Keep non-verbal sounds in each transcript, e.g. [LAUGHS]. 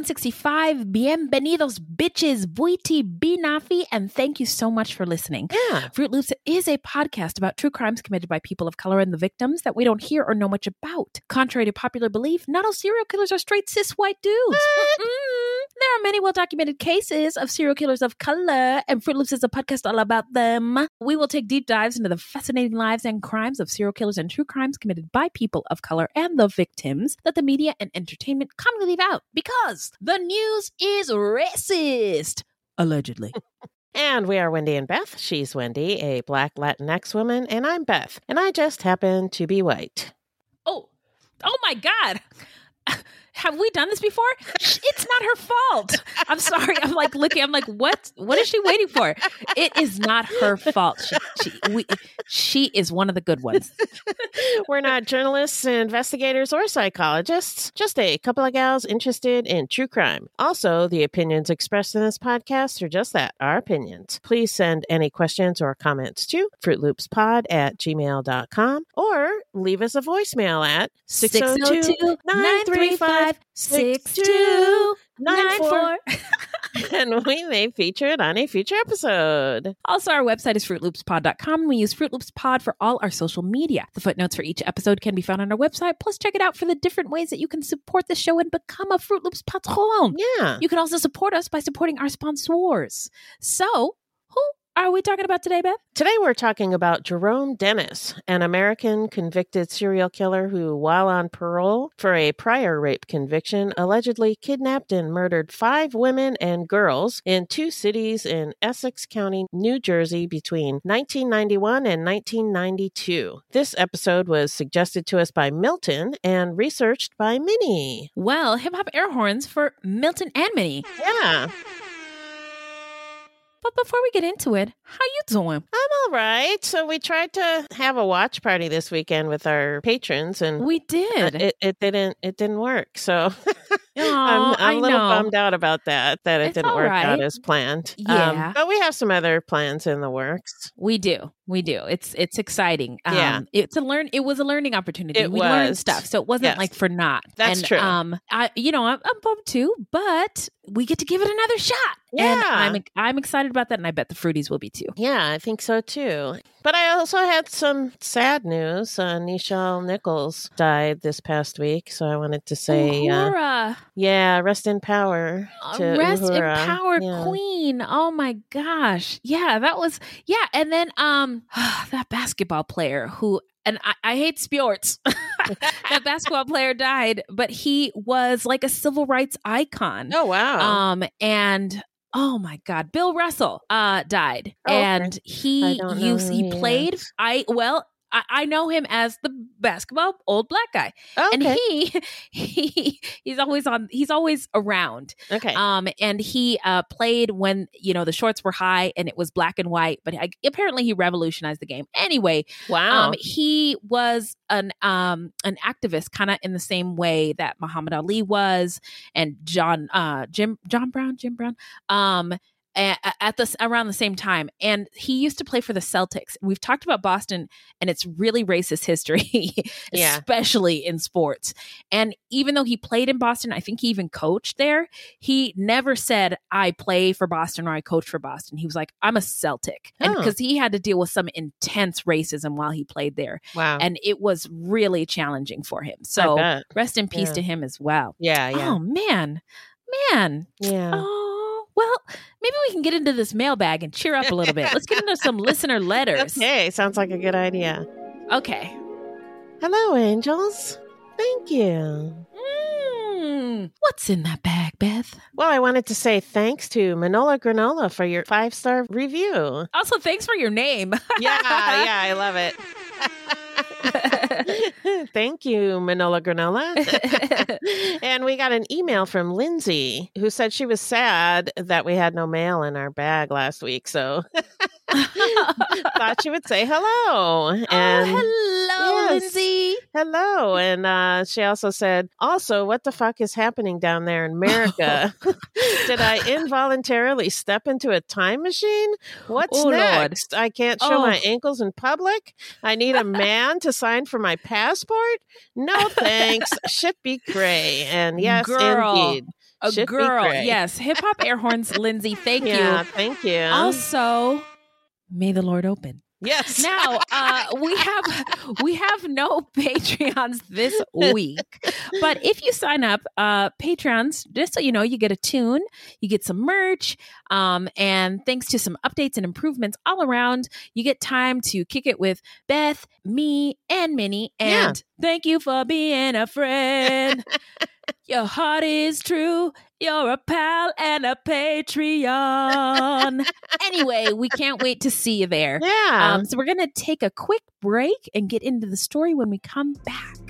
165. Bienvenidos, bitches, buiti, binafi, and thank you so much for listening. Yeah. Fruit Loops is a podcast about true crimes committed by people of color and the victims that we don't hear or know much about. Contrary to popular belief, not all serial killers are straight cis white dudes. There are many well documented cases of serial killers of color, and Fruit Loops is a podcast all about them. We will take deep dives into the fascinating lives and crimes of serial killers and true crimes committed by people of color and the victims that the media and entertainment commonly leave out because the news is racist. Allegedly. [LAUGHS] And we are Wendy and Beth. She's Wendy, a black Latinx woman, and I'm Beth. And I just happen to be white. oh, oh my God. [LAUGHS] Have we done this before? It's not her fault. I'm sorry. I'm like looking. I'm like, what? What is she waiting for? It is not her fault. She, she, we, she is one of the good ones. We're not journalists, investigators, or psychologists, just a couple of gals interested in true crime. Also, the opinions expressed in this podcast are just that, our opinions. Please send any questions or comments to fruitloopspod at gmail.com or leave us a voicemail at 602 935 6294 [LAUGHS] and we may feature it on a future episode. Also, our website is fruitloopspod.com. We use Fruit Loops Pod for all our social media. The footnotes for each episode can be found on our website. Plus, check it out for the different ways that you can support the show and become a Fruit Loops patron. Yeah. You can also support us by supporting our sponsors. So, are we talking about today, Beth? Today we're talking about Jerome Dennis, an American convicted serial killer who, while on parole for a prior rape conviction, allegedly kidnapped and murdered five women and girls in two cities in Essex County, New Jersey between 1991 and 1992. This episode was suggested to us by Milton and researched by Minnie. Well, hip hop air horns for Milton and Minnie. Yeah, But before we get into it, how you doing? I'm all right. So we tried to have a watch party this weekend with our patrons and We did. it, it didn't it didn't work so [LAUGHS] i'm, I'm a little know. bummed out about that that it It's didn't work out as planned Yeah. um, but we have some other plans in the works We do. We do. It's it's exciting. Yeah. Um, it's a learn. It was a learning opportunity. It we learned was. stuff, so it wasn't Yes. like for naught. That's and, true. Um, I you know I'm, I'm bummed too, but we get to give it another shot. And Yeah. I'm I'm excited about that, and I bet the fruities will be too. yeah i think so too but i also had some sad news uh, nichelle nichols died this past week so i wanted to say uh, yeah rest in power Uh, rest Uhura. in power, Yeah. queen. Oh my gosh. Yeah, that was yeah. And then um [SIGHS] that basketball player who and I, I hate sports. [LAUGHS] that basketball player died, but he was like a civil rights icon. oh wow Um and oh my god, Bill Russell uh died. Oh, and he used he played is. I well I, I know him as the basketball old black guy, and he [LAUGHS] he he's always on. He's always around. okay Um, and he uh, played when you know the shorts were high and it was black and white. But I, apparently, he revolutionized the game. Anyway, wow um, he was an um an activist, kind of in the same way that Muhammad Ali was, and John uh Jim John Brown Jim Brown. Um, at this around the same time and he used to play for the celtics we've talked about boston and it's really racist history [LAUGHS] Yeah. especially in sports and even though he played in boston i think he even coached there he never said i play for boston or i coach for boston he was like i'm a celtic and Oh. because he had to deal with some intense racism while he played there Wow. and it was really challenging for him so rest in peace Yeah. to him as well Yeah, yeah. oh man man yeah. Oh, well, maybe we can get into this mailbag and cheer up a little bit. Let's get into some listener letters. [LAUGHS] Okay, sounds like a good idea. Okay. Hello, angels. Thank you. Mm, what's in that bag, Beth? Well, I wanted to say thanks to Manola Granola for your five star review. Also, thanks for your name. [LAUGHS] Yeah, yeah, I love it. [LAUGHS] [LAUGHS] Thank you, Manola Granola. [LAUGHS] and we got an email from Lindsay who said she was sad that we had no mail in our bag last week. So [LAUGHS] [LAUGHS] thought she would say hello. And oh, hello, Yes. Lindsay. hello. And uh, she also said, also, what the fuck is happening down there in America? [LAUGHS] Did I involuntarily step into a time machine? What's Oh, Lord. next? I can't show Oh. my ankles in public. I need a [LAUGHS] man to sign for my passport. No thanks. Shit be gray. And yes, Girl. indeed. A Should girl. Yes. Hip hop air horns, Lindsay. Thank yeah, you. thank you. Also, may the Lord open. yes. now uh, [LAUGHS] we have we have no [LAUGHS] patreons this [LAUGHS] week but if you sign up uh patreons just so you know you get a tune you get some merch um and thanks to some updates and improvements all around you get time to kick it with beth me and minnie Yeah. and thank you for being a friend your heart is true you're a pal and a patreon [LAUGHS] anyway we can't wait to see you there yeah. um, so we're going to take a quick break and get into the story when we come back.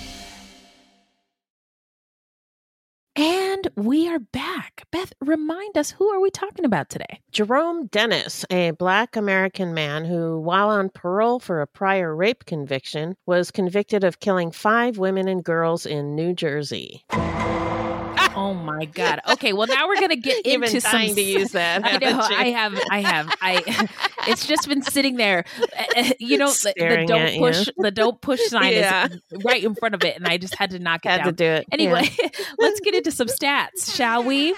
And we are back. Beth, remind us who are we talking about today? Jerome Dennis, a black American man who, while on parole for a prior rape conviction, was convicted of killing five women and girls in New Jersey. Oh [LAUGHS] my God. Okay, well now we're gonna get [LAUGHS] You've into dying some. to use that. [LAUGHS] I know. you? I have. I have. I. It's just been sitting there. Uh, uh, You know, the, the don't you. push. The don't push sign Yeah. is right in front of it, and I just had to knock it Had down. to do it. Anyway, let's get into some stats, shall we?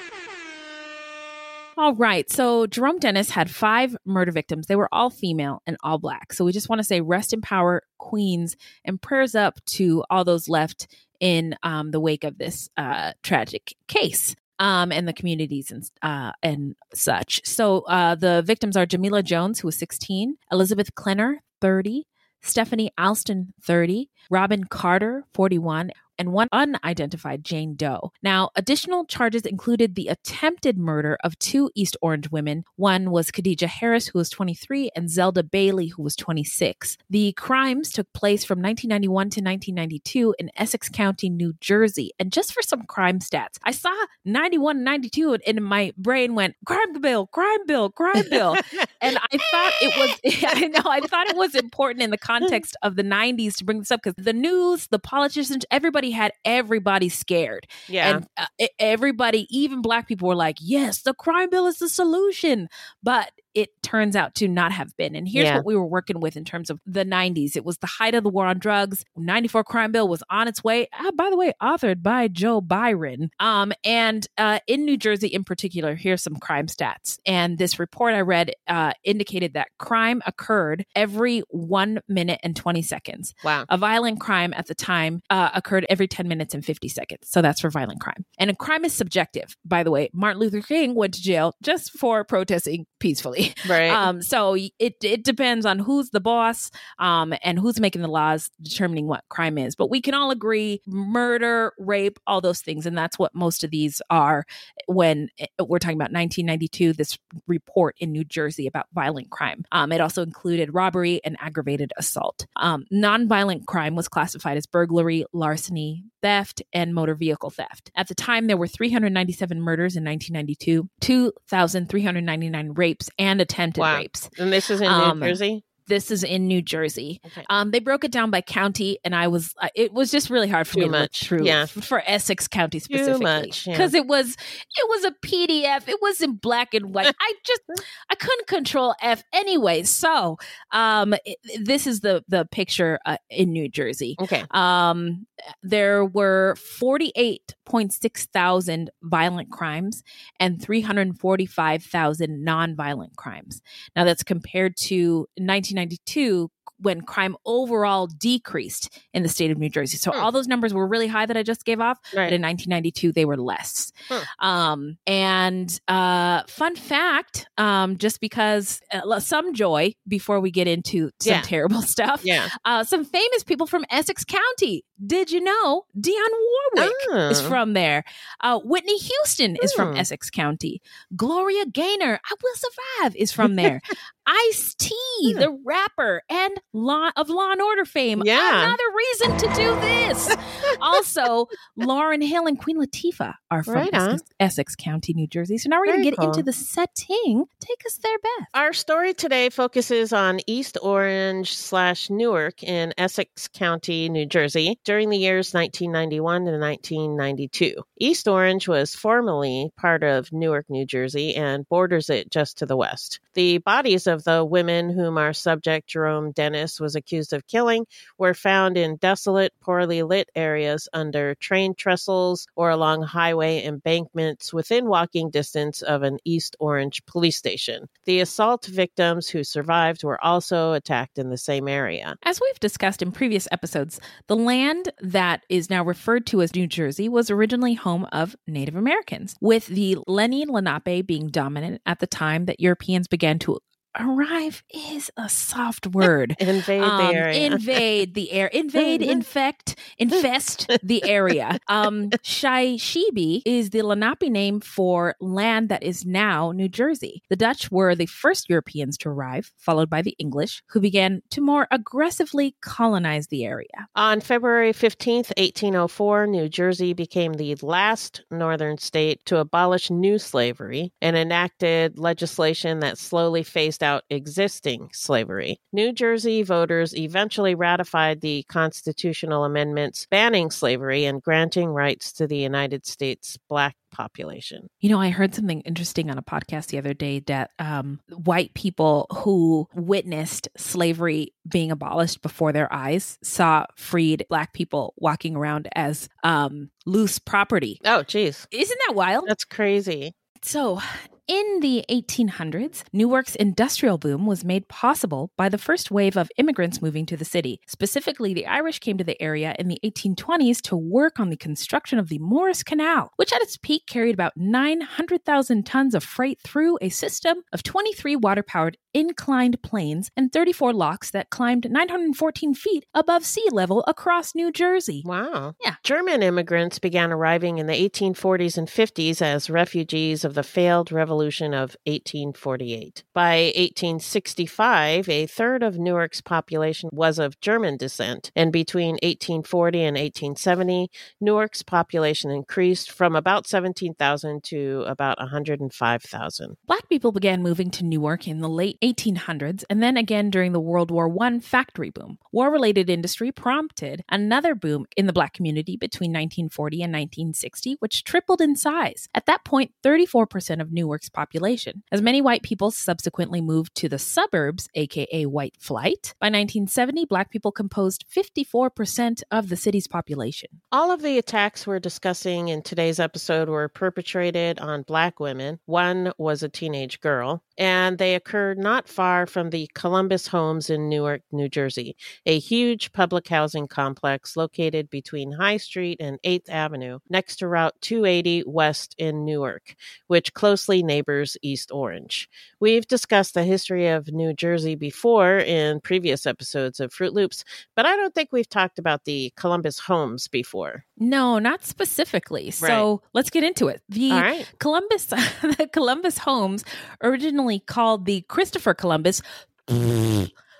All right. So Jerome Dennis had five murder victims. They were all female and all black. So we just want to say rest in power, Queens, and prayers up to all those left in um, the wake of this uh, tragic case. Um, and the communities and uh, and such. So uh, the victims are Jamila Jones, who was 16, Elizabeth Klenner, 30, Stephanie Alston, 30, Robin Carter, 41, and one unidentified Jane Doe. Now, additional charges included the attempted murder of two East Orange women. One was Khadijah Harris, who was 23, and Zelda Bailey, who was 26. The crimes took place from 1991 to 1992 in Essex County, New Jersey. And just for some crime stats, I saw 91 and 92, and my brain went, crime bill, crime bill, crime bill. [LAUGHS] and I thought it was, [LAUGHS] I know, I thought it was important in the context of the 90s to bring this up because the news, the politicians, everybody everybody had everybody scared. Yeah. And uh, everybody, even black people, were like, yes, the crime bill is the solution. But it turns out to not have been. And here's Yeah. what we were working with in terms of the 90s. It was the height of the war on drugs. 94 crime bill was on its way. Ah, by the way, authored by Joe Biden. Um, and uh, in New Jersey in particular, here's some crime stats. And this report I read uh, indicated that crime occurred every one minute and 20 seconds. wow. A violent crime at the time uh, occurred every 10 minutes and 50 seconds. So that's for violent crime. And a crime is subjective. By the way, Martin Luther King went to jail just for protesting peacefully. [LAUGHS] Right. Um, so it, it depends on who's the boss um, and who's making the laws determining what crime is. But we can all agree murder, rape, all those things. And that's what most of these are when eh, we're talking about 1992, this report in New Jersey about violent crime. Um, it also included robbery and aggravated assault. Um, nonviolent crime was classified as burglary, larceny, theft, and motor vehicle theft. At the time, there were 397 murders in 1992, 2,399 rapes and attempted Wow. rapes. and this is in um, New Jersey. This is in New Jersey. Okay. Um, they broke it down by county, and I was uh, it was just really hard for Too me to look much, through yeah. for Essex County specifically much, yeah. because it was it was a PDF. It was in black and white. I just I couldn't control F anyway. So um, it- this is the the picture uh, in New Jersey. Okay. Um, there were 48.6 thousand violent crimes and 345,000 nonviolent crimes. Now that's compared to 1992 when crime overall decreased in the state of New Jersey. So Hmm. all those numbers were really high that I just gave off, Right. but in 1992 they were less. Hmm. Um, and uh, fun fact, um, just because uh, some joy before we get into some Yeah. terrible [LAUGHS] stuff. Yeah. Uh, some famous people from Essex County. Did you know Dionne Warwick is Oh. from there? Uh, Whitney Houston is from Hmm. Essex County. Gloria Gaynor, I Will Survive, is from there. [LAUGHS] Ice T, Hmm. the rapper and Law of Law and Order fame. Yeah. Another reason to do this. [LAUGHS] also, Lauryn Hill and Queen Latifah are from Right. Essex, Essex County, New Jersey. So now we're going to get cool. into the setting. Take us there, Beth. Our story today focuses on East Orange slash Newark in Essex County, New Jersey, during the years 1991 to 1992. East Orange was formerly part of Newark, New Jersey, and borders it just to the west. The bodies of the women whom our subject Jerome Dennis was accused of killing were found in desolate, poorly lit areas under train trestles or along highway embankments within walking distance of an East Orange police station. The assault victims who survived were also attacked in the same area. As we've discussed in previous episodes, the land that is now referred to as New Jersey was originally home of Native Americans, with the Lenni Lenape being dominant at the time that Europeans began to arrive is a soft word. [LAUGHS] Invade Um, the area. invade the air, invade, [LAUGHS] infect, infest the area. Um, Scheyichbi is the Lenape name for land that is now New Jersey. The Dutch were the first Europeans to arrive, followed by the English, who began to more aggressively colonize the area. On February 15th, 1804, New Jersey became the last northern state to abolish new slavery and enacted legislation that slowly phased out existing slavery. New Jersey voters eventually ratified the constitutional amendments banning slavery and granting rights to the United States black population. You know, I heard something interesting on a podcast the other day that um, white people who witnessed slavery being abolished before their eyes saw freed black people walking around as um, loose property. Oh, geez. Isn't that wild? That's crazy. So, in the 1800s, Newark's industrial boom was made possible by the first wave of immigrants moving to the city. Specifically, the Irish came to the area in the 1820s to work on the construction of the Morris Canal, which at its peak carried about 900,000 tons of freight through a system of 23 water powered inclined planes and 34 locks that climbed 914 feet above sea level across New Jersey. Wow. Yeah. German immigrants began arriving in the 1840s and 50s as refugees of the failed revolution Revolution of 1848. By 1865, a third of Newark's population was of German descent, and between 1840 and 1870, Newark's population increased from about 17,000 to about 105,000. Black people began moving to Newark in the late 1800s and then again during the World War I factory boom. War related industry prompted another boom in the black community between 1940 and 1960, which tripled in size. At that point, 34% of Newark's population. As many white people subsequently moved to the suburbs, aka white flight, by 1970, black people composed 54% of the city's population. All of the attacks we're discussing in today's episode were perpetrated on black women. One was a teenage girl, and they occurred not far from the Columbus Homes in Newark, New Jersey, a huge public housing complex located between High Street and 8th Avenue, next to Route 280 West in Newark, which closely neighbors East Orange. We've discussed the history of New Jersey before in previous episodes of Fruit Loops, but I don't think we've talked about the Columbus Homes before. No, not specifically. So let's get into it. The right. Columbus, [LAUGHS] the Columbus homes, originally called the Christopher Columbus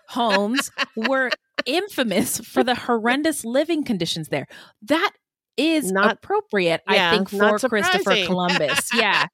homes, were [LAUGHS] infamous for the horrendous living conditions there. That is Not- appropriate, yeah, I think, for Christopher. Columbus. Yeah.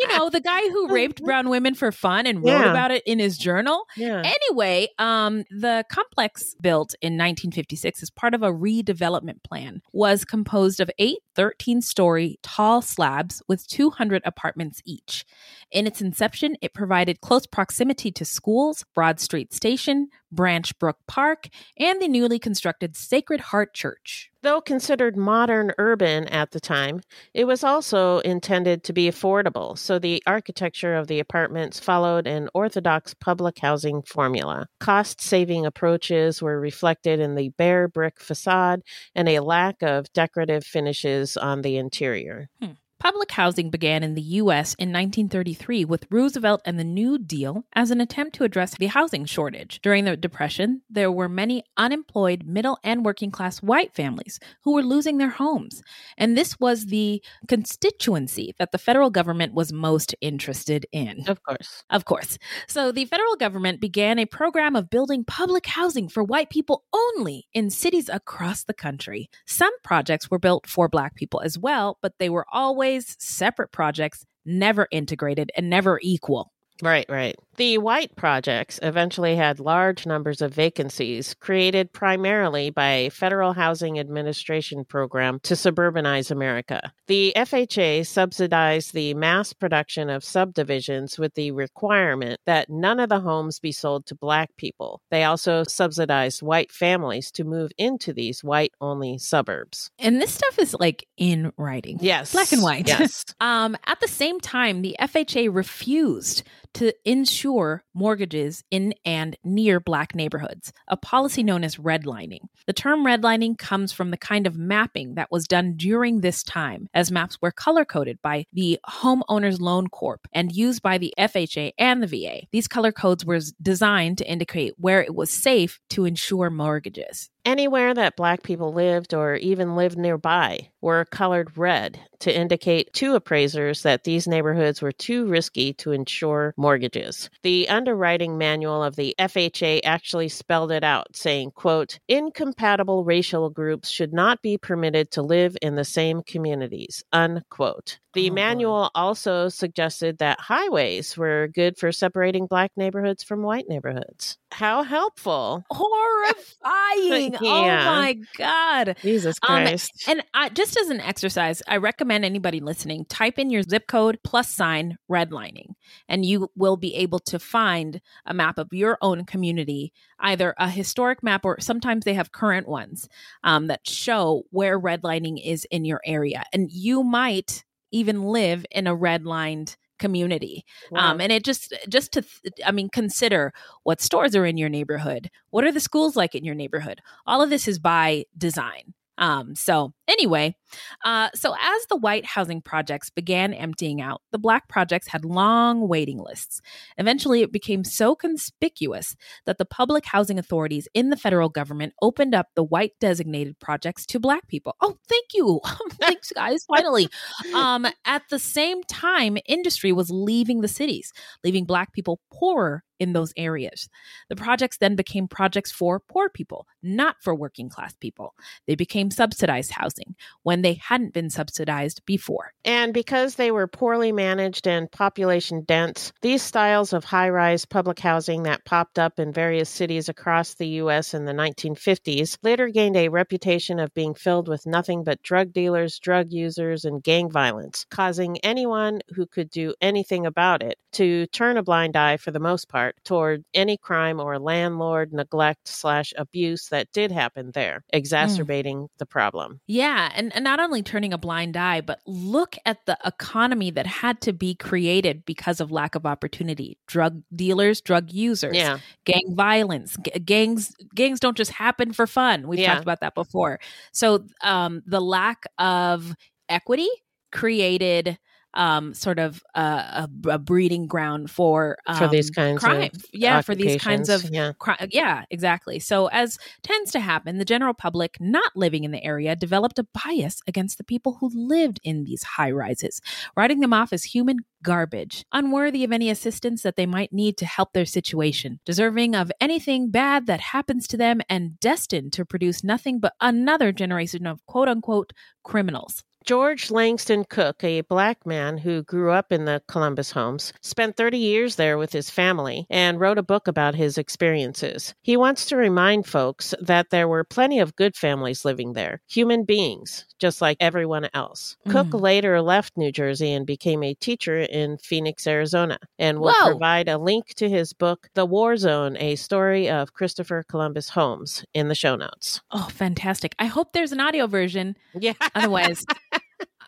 you know, the guy who [LAUGHS] raped brown women for fun and wrote Yeah. about it in his journal. Yeah. Anyway, um, the complex built in 1956 as part of a redevelopment plan was composed of eight 13 story tall slabs with 200 apartments each. In its inception, it provided close proximity to schools, Broad Street Station, Branch Brook Park, and the newly constructed Sacred Heart Church. Though considered modern urban at the time, it was also intended to be affordable, so the architecture of the apartments followed an orthodox public housing formula. Cost saving approaches were reflected in the bare brick facade and a lack of decorative finishes on the interior. Hmm. Public housing began in the U.S. in 1933 with Roosevelt and the New Deal as an attempt to address the housing shortage. During the Depression, there were many unemployed middle and working class white families who were losing their homes. And this was the constituency that the federal government was most interested in. Of course. Of course. So the federal government began a program of building public housing for white people only in cities across the country. Some projects were built for black people as well, but they were always separate projects, never integrated and never equal. Right, right. The White projects eventually had large numbers of vacancies created primarily by a Federal Housing Administration program to suburbanize America. The FHA subsidized the mass production of subdivisions with the requirement that none of the homes be sold to black people. They also subsidized white families to move into these white only suburbs. And this stuff is like in writing. Yes. Black and white. Yes. [LAUGHS] Um, at the same time, the FHA refused to insure mortgages in and near black neighborhoods, a policy known as redlining. The term redlining comes from the kind of mapping that was done during this time, as maps were color coded by the Homeowners Loan Corp and used by the FHA and the VA. These color codes were designed to indicate where it was safe to insure mortgages. Anywhere that black people lived or even lived nearby were colored red to indicate to appraisers that these neighborhoods were too risky to insure mortgages. The underwriting manual of the FHA actually spelled it out, saying, quote, incompatible racial groups should not be permitted to live in the same communities, unquote. The Oh, boy. manual also suggested that highways were good for separating black neighborhoods from white neighborhoods. How helpful. Horrifying. [LAUGHS] Oh my God. Jesus Um, Christ. And I, just as an exercise, I recommend anybody listening type in your zip code plus sign redlining, and you will be able to find a map of your own community, either a historic map or sometimes they have current ones um, that show where redlining is in your area. And you might even live in a redlined community um, and it just just to th- i mean consider what stores are in your neighborhood what are the schools like in your neighborhood all of this is by design um, so Anyway, uh, so as the white housing projects began emptying out, the black projects had long waiting lists. Eventually, it became so conspicuous that the public housing authorities in the federal government opened up the white designated projects to black people. Oh, thank you. [LAUGHS] [LAUGHS] Thanks, guys. Finally. Um, at the same time, industry was leaving the cities, leaving black people poorer in those areas. The projects then became projects for poor people, not for working class people. They became subsidized housing when they hadn't been subsidized before. And because they were poorly managed and population dense, these styles of high rise public housing that popped up in various cities across the U.S. in the 1950s later gained a reputation of being filled with nothing but drug dealers, drug users, and gang violence, causing anyone who could do anything about it to turn a blind eye for the most part toward any crime or landlord neglect slash abuse that did happen there, exacerbating mm. the problem. Yeah, and, and not only turning a blind eye, but look at the economy that had to be created because of lack of opportunity. Drug dealers, drug users, yeah. gang violence, g- gangs gangs don't just happen for fun. We've yeah. talked about that before. So um, the lack of equity created um, sort of a, a, breeding ground for um, for these kinds crime. of yeah, for these kinds of yeah. Cri- yeah, exactly. So as tends to happen, the general public not living in the area developed a bias against the people who lived in these high rises, writing them off as human garbage, unworthy of any assistance that they might need to help their situation, deserving of anything bad that happens to them, and destined to produce nothing but another generation of quote unquote criminals. George Langston Cook, a black man who grew up in the Columbus homes, spent 30 years there with his family and wrote a book about his experiences. He wants to remind folks that there were plenty of good families living there, human beings, just like everyone else. Mm. Cook later left New Jersey and became a teacher in Phoenix, Arizona, and will Whoa. provide a link to his book, The War Zone A Story of Christopher Columbus Homes, in the show notes. Oh, fantastic. I hope there's an audio version. Yeah. Otherwise, [LAUGHS]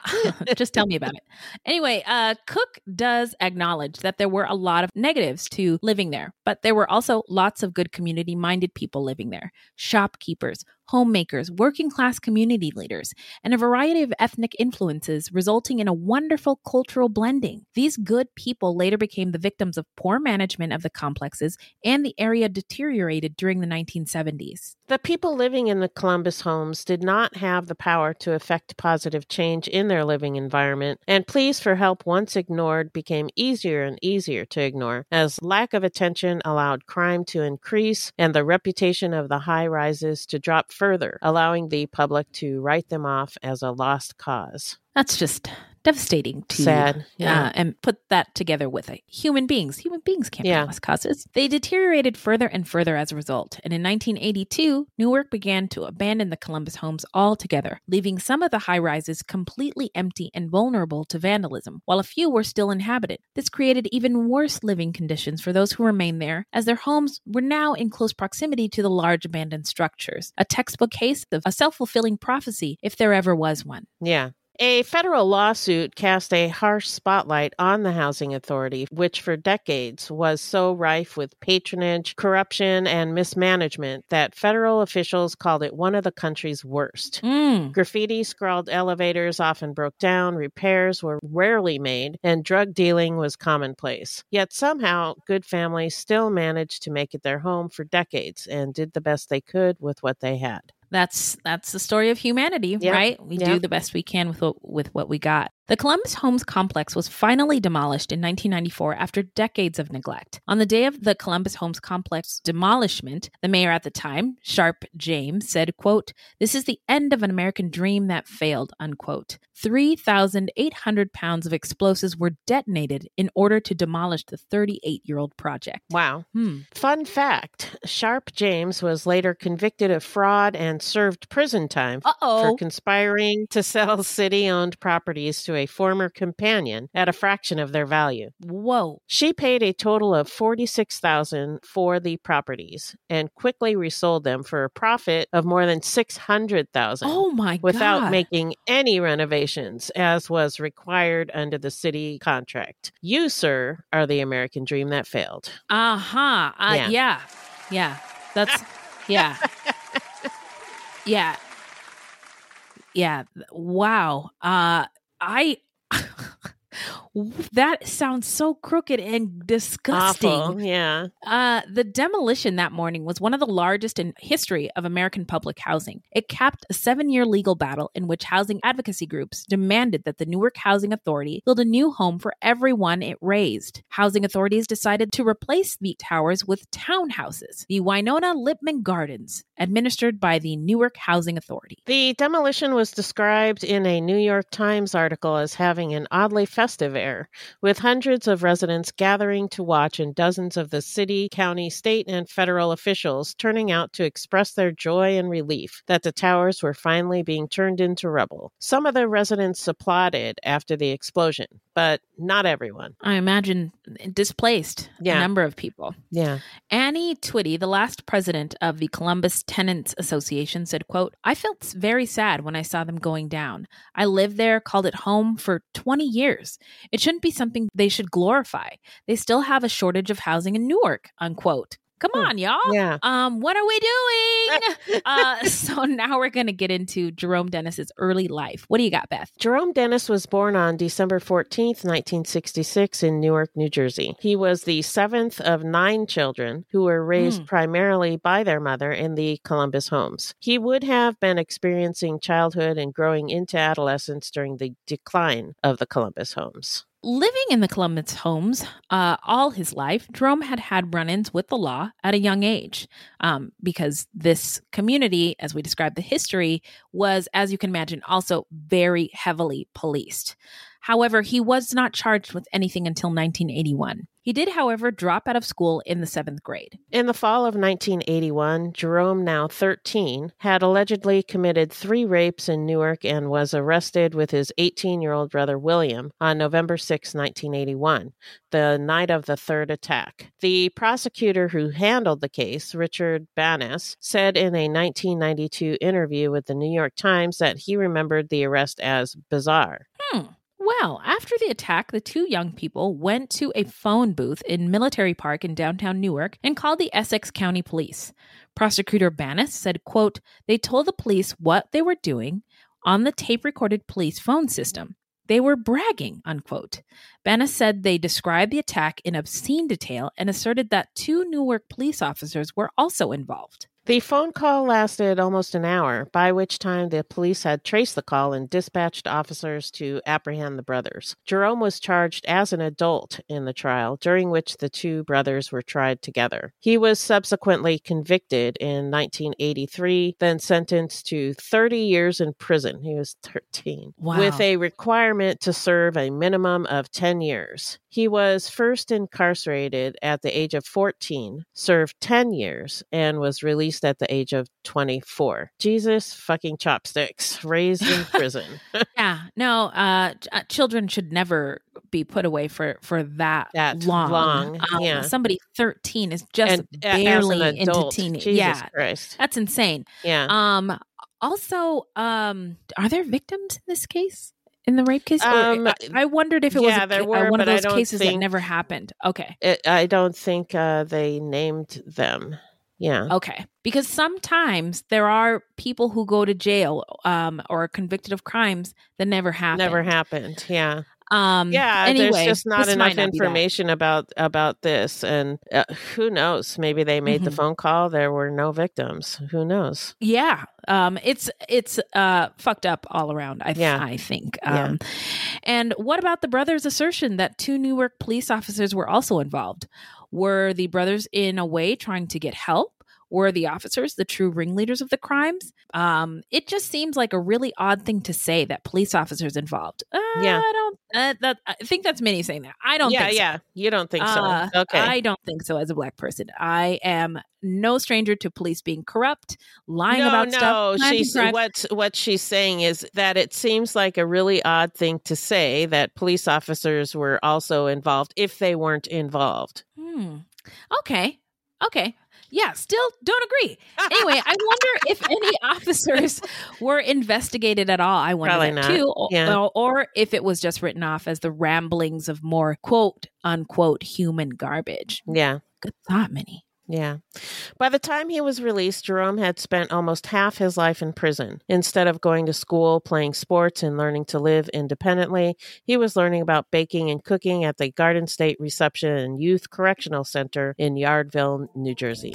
[LAUGHS] Just tell me about it. Anyway, uh, Cook does acknowledge that there were a lot of negatives to living there, but there were also lots of good community minded people living there shopkeepers, homemakers, working class community leaders, and a variety of ethnic influences, resulting in a wonderful cultural blending. These good people later became the victims of poor management of the complexes, and the area deteriorated during the 1970s. The people living in the Columbus homes did not have the power to effect positive change in their living environment, and pleas for help once ignored became easier and easier to ignore as lack of attention allowed crime to increase and the reputation of the high rises to drop further, allowing the public to write them off as a lost cause. That's just devastating to sad yeah. uh, and put that together with it human beings. Human beings can't yeah. cause causes they deteriorated further and further as a result. And in 1982 newark began to abandon the columbus homes altogether leaving some of the high rises completely empty and vulnerable to vandalism while a few were still inhabited. This created even worse living conditions for those who remained there as their homes were now in close proximity to the large abandoned structures. A textbook case of a self-fulfilling prophecy if there ever was one. Yeah a federal lawsuit cast a harsh spotlight on the Housing Authority, which for decades was so rife with patronage, corruption, and mismanagement that federal officials called it one of the country's worst. Mm. Graffiti scrawled elevators often broke down, repairs were rarely made, and drug dealing was commonplace. Yet somehow, good families still managed to make it their home for decades and did the best they could with what they had that's that's the story of humanity, yep. right? We yep. do the best we can with what, with what we got. The Columbus Homes complex was finally demolished in 1994 after decades of neglect. On the day of the Columbus Homes complex demolishment, the mayor at the time, Sharpe James, said, quote, "This is the end of an American dream that failed." Unquote. 3,800 pounds of explosives were detonated in order to demolish the 38-year-old project. Wow. Hmm. Fun fact, Sharpe James was later convicted of fraud and served prison time Uh-oh. for conspiring to sell city-owned properties to a former companion at a fraction of their value. Whoa. She paid a total of 46,000 for the properties and quickly resold them for a profit of more than 600,000. Oh my without God. making any renovations as was required under the city contract. You, sir, are the American dream that failed. Uh-huh. Uh, Yeah. yeah. Yeah. That's yeah. [LAUGHS] yeah. Yeah. Wow. Uh I that sounds so crooked and disgusting. Awful. Yeah. Uh, the demolition that morning was one of the largest in history of American public housing. It capped a seven-year legal battle in which housing advocacy groups demanded that the Newark Housing Authority build a new home for everyone it raised. Housing authorities decided to replace the towers with townhouses, the Wynona Lipman Gardens, administered by the Newark Housing Authority. The demolition was described in a New York Times article as having an oddly festive with hundreds of residents gathering to watch and dozens of the city, county, state, and federal officials turning out to express their joy and relief that the towers were finally being turned into rubble. Some of the residents applauded after the explosion, but not everyone. I imagine eh, displaced Yeah. a number of people. Yeah. Annie Twitty, the last president of the Columbus Tenants Association, said, quote, I felt very sad when I saw them going down. I lived there, called it home for 20 years. It shouldn't be something they should glorify. They still have a shortage of housing in Newark, unquote. Come on, y'all. Yeah. Um, what are we doing? [LAUGHS] uh, so now we're going to get into Jerome Dennis's early life. What do you got, Beth? Jerome Dennis was born on December 14th, 1966, in Newark, New Jersey. He was the seventh of nine children who were raised Hmm. primarily by their mother in the Columbus homes. He would have been experiencing childhood and growing into adolescence during the decline of the Columbus homes. Living in the Columbus homes uh, all his life, Jerome had had run ins with the law at a young age um, because this community, as we described the history, was, as you can imagine, also very heavily policed. However, he was not charged with anything until 1981. He did, however, drop out of school in the seventh grade. In the fall of 1981, Jerome, now 13, had allegedly committed three rapes in Newark and was arrested with his 18 year old brother William on November 6, 1981, the night of the third attack. The prosecutor who handled the case, Richard Banas, said in a 1992 interview with the New York Times that he remembered the arrest as bizarre. Hmm. Well, after the attack, the two young people went to a phone booth in Military Park in downtown Newark and called the Essex County Police. Prosecutor Banas said, quote, they told the police what they were doing on the tape recorded police phone system. They were bragging, unquote. Banas said they described the attack in obscene detail and asserted that two Newark police officers were also involved. The phone call lasted almost an hour, by which time the police had traced the call and dispatched officers to apprehend the brothers. Jerome was charged as an adult in the trial, during which the two brothers were tried together. He was subsequently convicted in 1983, then sentenced to 30 years in prison. He was 13, Wow. with a requirement to serve a minimum of 10 years. He was first incarcerated at the age of 14, served 10 years, and was released at the age of 24. Jesus fucking chopsticks, raised in [LAUGHS] prison. [LAUGHS] Yeah, no, uh, uh, children should never be put away for for that, That long. long, Um, yeah. somebody thirteen is just and barely an adult, into teen. Jesus Yeah, Christ. that's insane. Yeah. Um, also, um, are there victims in this case? In the rape case, Um, I, I wondered if it yeah, was a, uh, were, one of those don't cases that never happened. Okay, It, I don't think uh, they named them. Yeah. Okay. Because sometimes there are people who go to jail um, or are convicted of crimes that never happened. Never happened. Yeah. Um, yeah anyway, there's just not enough not information about about this and uh, who knows maybe they made the Mhm. phone call there were no victims who knows Yeah. Um, it's it's uh fucked up all around. I th- Yeah. I think. Yeah. Um, and what about the brothers' assertion that two Newark police officers were also involved? Were the brothers in a way trying to get help? Were the officers the true ringleaders of the crimes? Um, it just seems like a really odd thing to say that police officers involved. Uh, Yeah. I don't. Uh, that I think that's Minnie saying that. I don't. yeah think so. yeah you don't think so Uh, okay I don't think so as a black person. I am no stranger to police being corrupt, lying no, about no, stuff. planting she's what what she's saying is that it seems like a really odd thing to say that police officers were also involved if they weren't involved. Hmm. Okay. Okay. Yeah, still don't agree. Anyway, I [LAUGHS] wonder if any officers were investigated at all. I wonder Probably that not. too. Or, or if it was just written off as the ramblings of more quote unquote human garbage. Yeah. Good thought, Minnie. Yeah. By the time he was released, Jerome had spent almost half his life in prison. Instead of going to school, playing sports, and learning to live independently, he was learning about baking and cooking at the Garden State Reception and Youth Correctional Center in Yardville, New Jersey.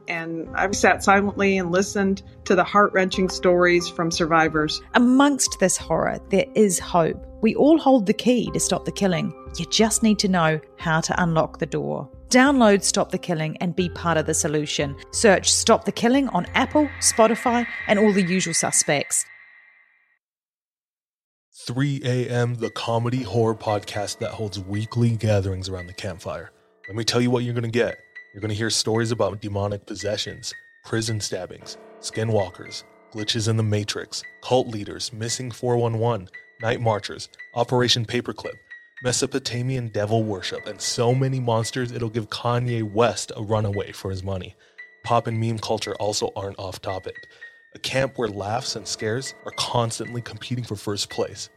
and I've sat silently and listened to the heart wrenching stories from survivors. Amongst this horror, there is hope. We all hold the key to stop the killing. You just need to know how to unlock the door. Download Stop the Killing and be part of the solution. Search Stop the Killing on Apple, Spotify, and all the usual suspects. 3 a.m., the comedy horror podcast that holds weekly gatherings around the campfire. Let me tell you what you're going to get. You're going to hear stories about demonic possessions, prison stabbings, skinwalkers, glitches in the Matrix, cult leaders, missing 411, night marchers, Operation Paperclip, Mesopotamian devil worship, and so many monsters it'll give Kanye West a runaway for his money. Pop and meme culture also aren't off topic. A camp where laughs and scares are constantly competing for first place.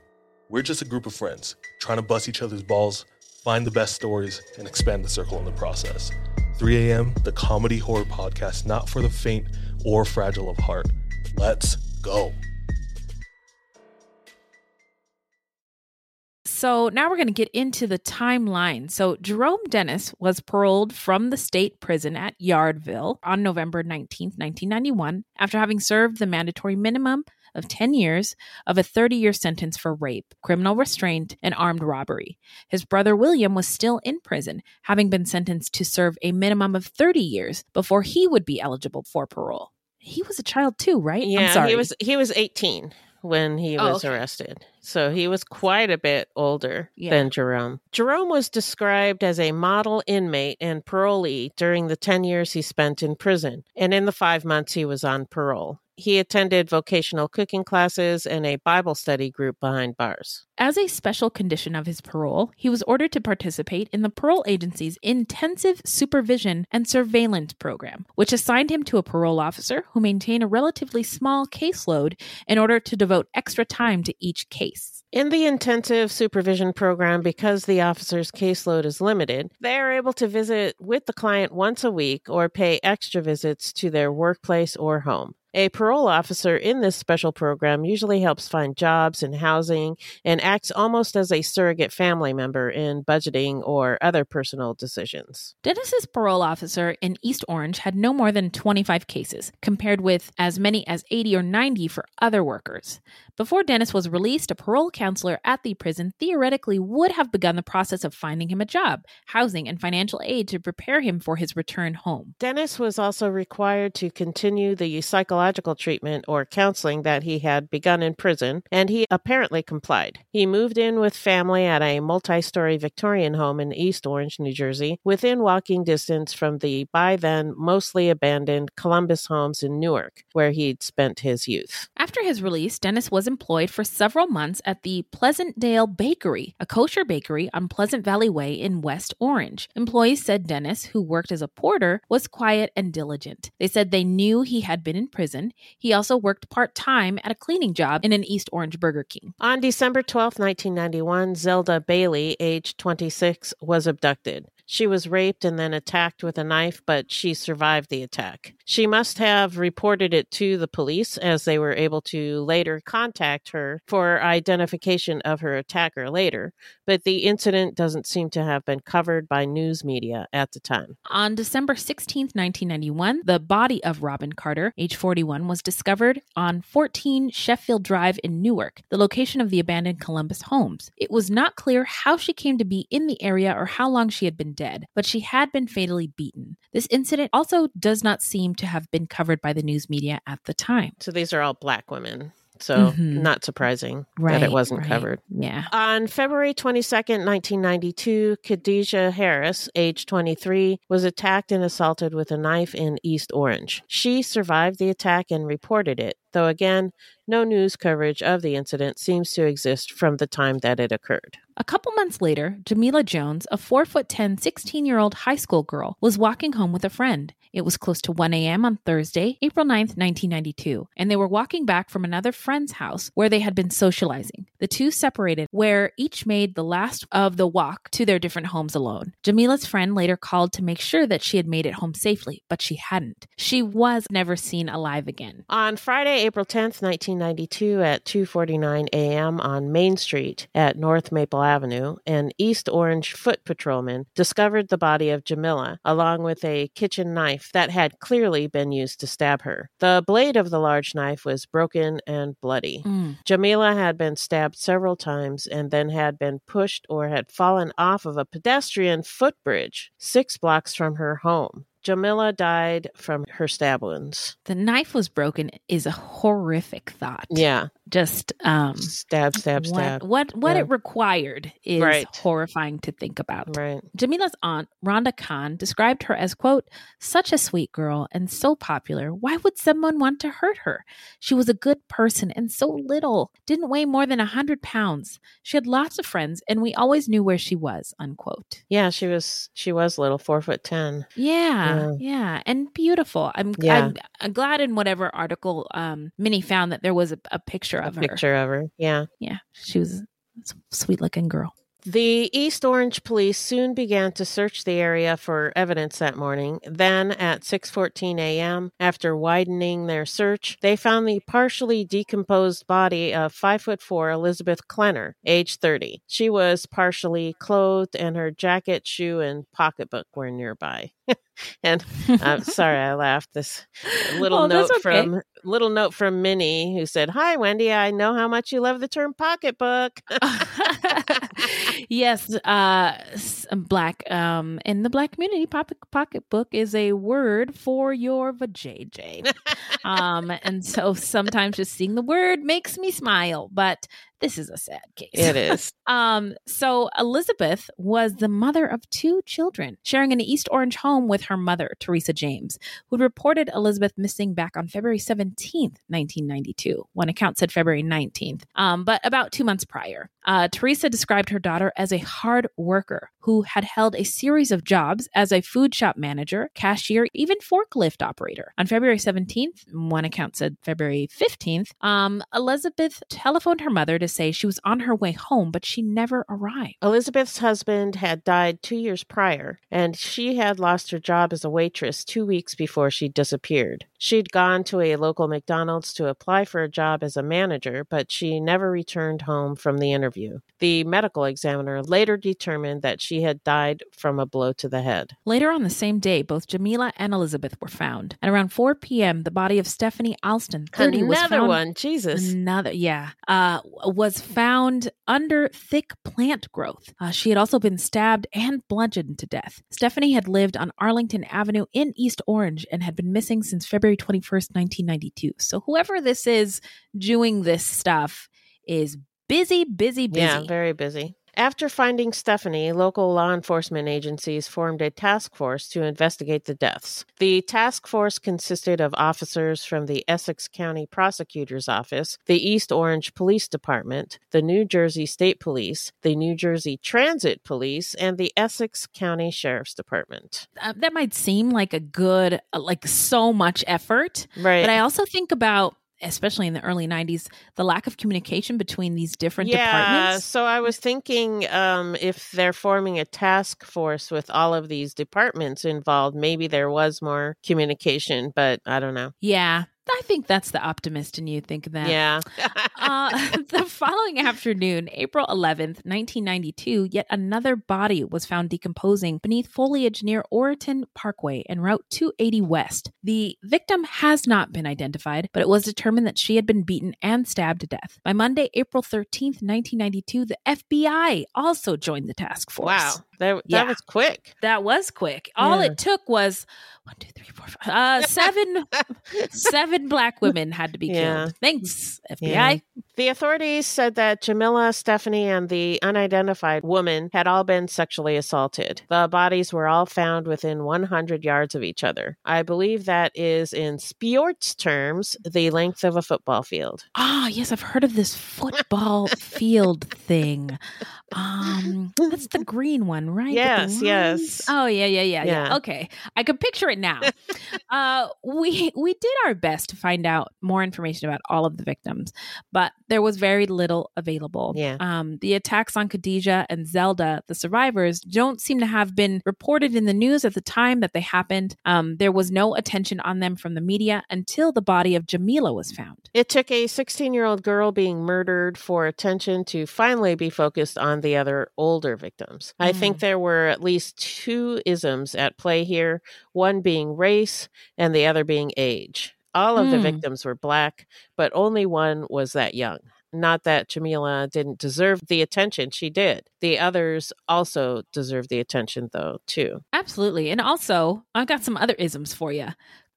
We're just a group of friends trying to bust each other's balls, find the best stories, and expand the circle in the process. 3 a.m., the comedy horror podcast not for the faint or fragile of heart. Let's go. So now we're going to get into the timeline. So Jerome Dennis was paroled from the state prison at Yardville on November 19th, 1991, after having served the mandatory minimum of 10 years of a 30 year sentence for rape, criminal restraint, and armed robbery. His brother William was still in prison, having been sentenced to serve a minimum of 30 years before he would be eligible for parole. He was a child too, right? Yeah, I'm sorry. he was he was 18 when he Oh, was okay. arrested. So he was quite a bit older Yeah. than Jerome. Jerome was described as a model inmate and parolee during the 10 years he spent in prison and in the 5 months he was on parole. He attended vocational cooking classes and a Bible study group behind bars. As a special condition of his parole, he was ordered to participate in the parole agency's intensive supervision and surveillance program, which assigned him to a parole officer who maintained a relatively small caseload in order to devote extra time to each case. In the intensive supervision program, because the officer's caseload is limited, they are able to visit with the client once a week or pay extra visits to their workplace or home. A parole officer in this special program usually helps find jobs and housing and acts almost as a surrogate family member in budgeting or other personal decisions. Dennis's parole officer in East Orange had no more than 25 cases, compared with as many as 80 or 90 for other workers. Before Dennis was released, a parole counselor at the prison theoretically would have begun the process of finding him a job, housing, and financial aid to prepare him for his return home. Dennis was also required to continue the psychological treatment or counseling that he had begun in prison, and he apparently complied. He moved in with family at a multi story Victorian home in East Orange, New Jersey, within walking distance from the by then mostly abandoned Columbus homes in Newark, where he'd spent his youth. After his release, Dennis was employed for several months at the Pleasantdale Bakery, a kosher bakery on Pleasant Valley Way in West Orange. Employees said Dennis, who worked as a porter, was quiet and diligent. They said they knew he had been in prison. He also worked part time at a cleaning job in an East Orange Burger King. On December 12, 1991, Zelda Bailey, age 26, was abducted. She was raped and then attacked with a knife, but she survived the attack. She must have reported it to the police as they were able to later contact her for identification of her attacker later, but the incident doesn't seem to have been covered by news media at the time. On December 16, 1991, the body of Robin Carter, age 41, was discovered on 14 Sheffield Drive in Newark, the location of the abandoned Columbus homes. It was not clear how she came to be in the area or how long she had been dead, but she had been fatally beaten. This incident also does not seem to have been covered by the news media at the time. So these are all black women. So Mhm. not surprising Right, that it wasn't right. covered. Yeah. On February 22nd, 1992, Khadijah Harris, age 23, was attacked and assaulted with a knife in East Orange. She survived the attack and reported it, though again, no news coverage of the incident seems to exist from the time that it occurred. A couple months later, Jamila Jones, a 4 foot 10, 16 year old high school girl, was walking home with a friend. It was close to 1 a.m. on Thursday, April 9, 1992, and they were walking back from another friend's house where they had been socializing. The two separated, where each made the last of the walk to their different homes alone. Jamila's friend later called to make sure that she had made it home safely, but she hadn't. She was never seen alive again. On Friday, April 10th, 1992 at 2:49 a.m. on Main Street at North Maple Avenue, an East Orange foot patrolman discovered the body of Jamila along with a kitchen knife that had clearly been used to stab her. The blade of the large knife was broken and bloody. Mm. Jamila had been stabbed several times and then had been pushed or had fallen off of a pedestrian footbridge 6 blocks from her home. Jamila died from her stab wounds. The knife was broken is a horrific thought. Yeah. Just um Stab, stab, stab. What what, what Yeah. it required is Right. horrifying to think about. Right. Jamila's aunt, Rhonda Khan, described her as quote, such a sweet girl and so popular. Why would someone want to hurt her? She was a good person and so little, didn't weigh more than a hundred pounds. She had lots of friends and we always knew where she was, unquote. Yeah, she was she was little, four foot ten. Yeah, Yeah. yeah, and beautiful. I'm, Yeah. I'm I'm glad in whatever article um Minnie found that there was a, a picture of her. Picture of her. Yeah. Yeah, she was a sweet looking girl. The East Orange police soon began to search the area for evidence that morning. Then at 6:14 a.m., after widening their search, they found the partially decomposed body of 5 foot 4 Elizabeth Klenner, age 30. She was partially clothed and her jacket, shoe, and pocketbook were nearby. [LAUGHS] and I'm uh, [LAUGHS] sorry I laughed. This little Oh, note okay. from little note from Minnie who said, "Hi Wendy, I know how much you love the term pocketbook." [LAUGHS] yes, uh, black. Um, in the black community, pocket pocketbook is a word for your vajayjay. [LAUGHS] um, and so sometimes just seeing the word makes me smile, but this is a sad case. It is. [LAUGHS] Um, so Elizabeth was the mother of two children, sharing an East Orange home with her mother, Teresa James, who reported Elizabeth missing back on February 17th, 1992. One account said February 19th, um, but about two months prior. Uh, Teresa described her daughter as a hard worker who had held a series of jobs as a food shop manager, cashier, even forklift operator. On February 17th, one account said February 15th, um, Elizabeth telephoned her mother to say she was on her way home, but she never arrived. Elizabeth's husband had died two years prior, and she had lost her job as a waitress two weeks before she disappeared. She'd gone to a local McDonald's to apply for a job as a manager, but she never returned home from the interview. The medical examiner later determined that she had died from a blow to the head. Later on the same day, both Jamila and Elizabeth were found. At around 4 p.m., the body of Stephanie Alston, 30, was Another found. one, Jesus. Another, yeah, uh, was found under thick plant growth. Uh, she had also been stabbed and bludgeoned to death. Stephanie had lived on Arlington Avenue in East Orange and had been missing since February 21st, 1992. So whoever this is doing this stuff is busy, busy, busy. Yeah, very busy. After finding Stephanie, local law enforcement agencies formed a task force to investigate the deaths. The task force consisted of officers from the Essex County Prosecutor's Office, the East Orange Police Department, the New Jersey State Police, the New Jersey Transit Police, and the Essex County Sheriff's Department. uh, that might seem like a good, uh, like so much effort. Right. But I also think about, especially in the early 90s, the lack of communication between these different departments. yeah, departments. so I was thinking um, if they're forming a task force with all of these departments involved, maybe there was more communication, but I don't know. Yeah. I think that's the optimist in you think that. Yeah. [LAUGHS] uh, the following afternoon, April 11th, 1992, yet another body was found decomposing beneath foliage near Oraton Parkway and Route 280 West. The victim has not been identified, but it was determined that she had been beaten and stabbed to death. By Monday, April 13th, 1992, the FBI also joined the task force. Wow. That, that Yeah. was quick. That was quick. All Yeah. it took was one, two, three, four, five. Uh, seven, [LAUGHS] seven black women had to be Yeah. killed. Thanks, FBI. The authorities said that Jamila, Stephanie, and the unidentified woman had all been sexually assaulted. The bodies were all found within 100 yards of each other. I believe that is, in sports terms, the length of a football field. Ah, yes, I've heard of this football field thing. [LAUGHS] Um, that's the green one, right? Yes, yes. Oh, yeah, yeah, yeah, yeah, Yeah. Okay, I can picture it now. [LAUGHS] uh, we we did our best to find out more information about all of the victims, but there was very little available. Yeah. Um, the attacks on Khadijah and Zelda, the survivors, don't seem to have been reported in the news at the time that they happened. Um, there was no attention on them from the media until the body of Jamila was found. It took a 16 year old girl being murdered for attention to finally be focused on the other older victims. I think there were at least two isms at play here one being race and the other being age. All of the Mm. victims were black, but only one was that young. Not that Jamila didn't deserve the attention, she did. The others also deserve the attention, though, too. Absolutely. And also, I've got some other isms for you.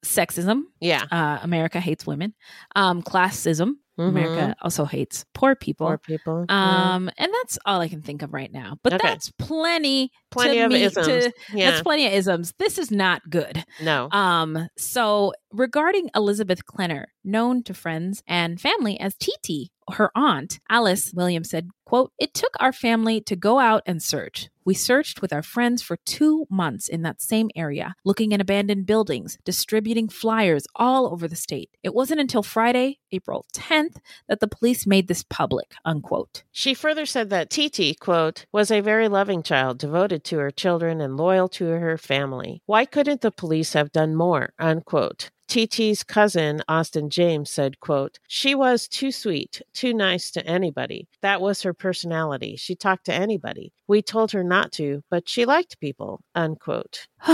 Sexism. Yeah. Uh, America hates women. Um, classism. Mhm. America also hates poor people. Poor people. yeah. Um, and that's all I can think of right now. But Okay. that's plenty, Plenty to of me- isms. To, Yeah. That's plenty of isms. This is not good. no. Um, so regarding Elizabeth Klenner, known to friends and family as Titi, her aunt, Alice Williams said, quote, It took our family to go out and search. We searched with our friends for two months in that same area, looking in abandoned buildings, distributing flyers all over the state. It wasn't until Friday, April 10th, that the police made this public, unquote. She further said that Titi, quote, was a very loving child, devoted to her children and loyal to her family. Why couldn't the police have done more, unquote. Titi's cousin, Austin James, said, quote, She was too sweet, too nice to anybody. That was her personality. She talked to anybody. We told her not to, but she liked people, unquote. [SIGHS]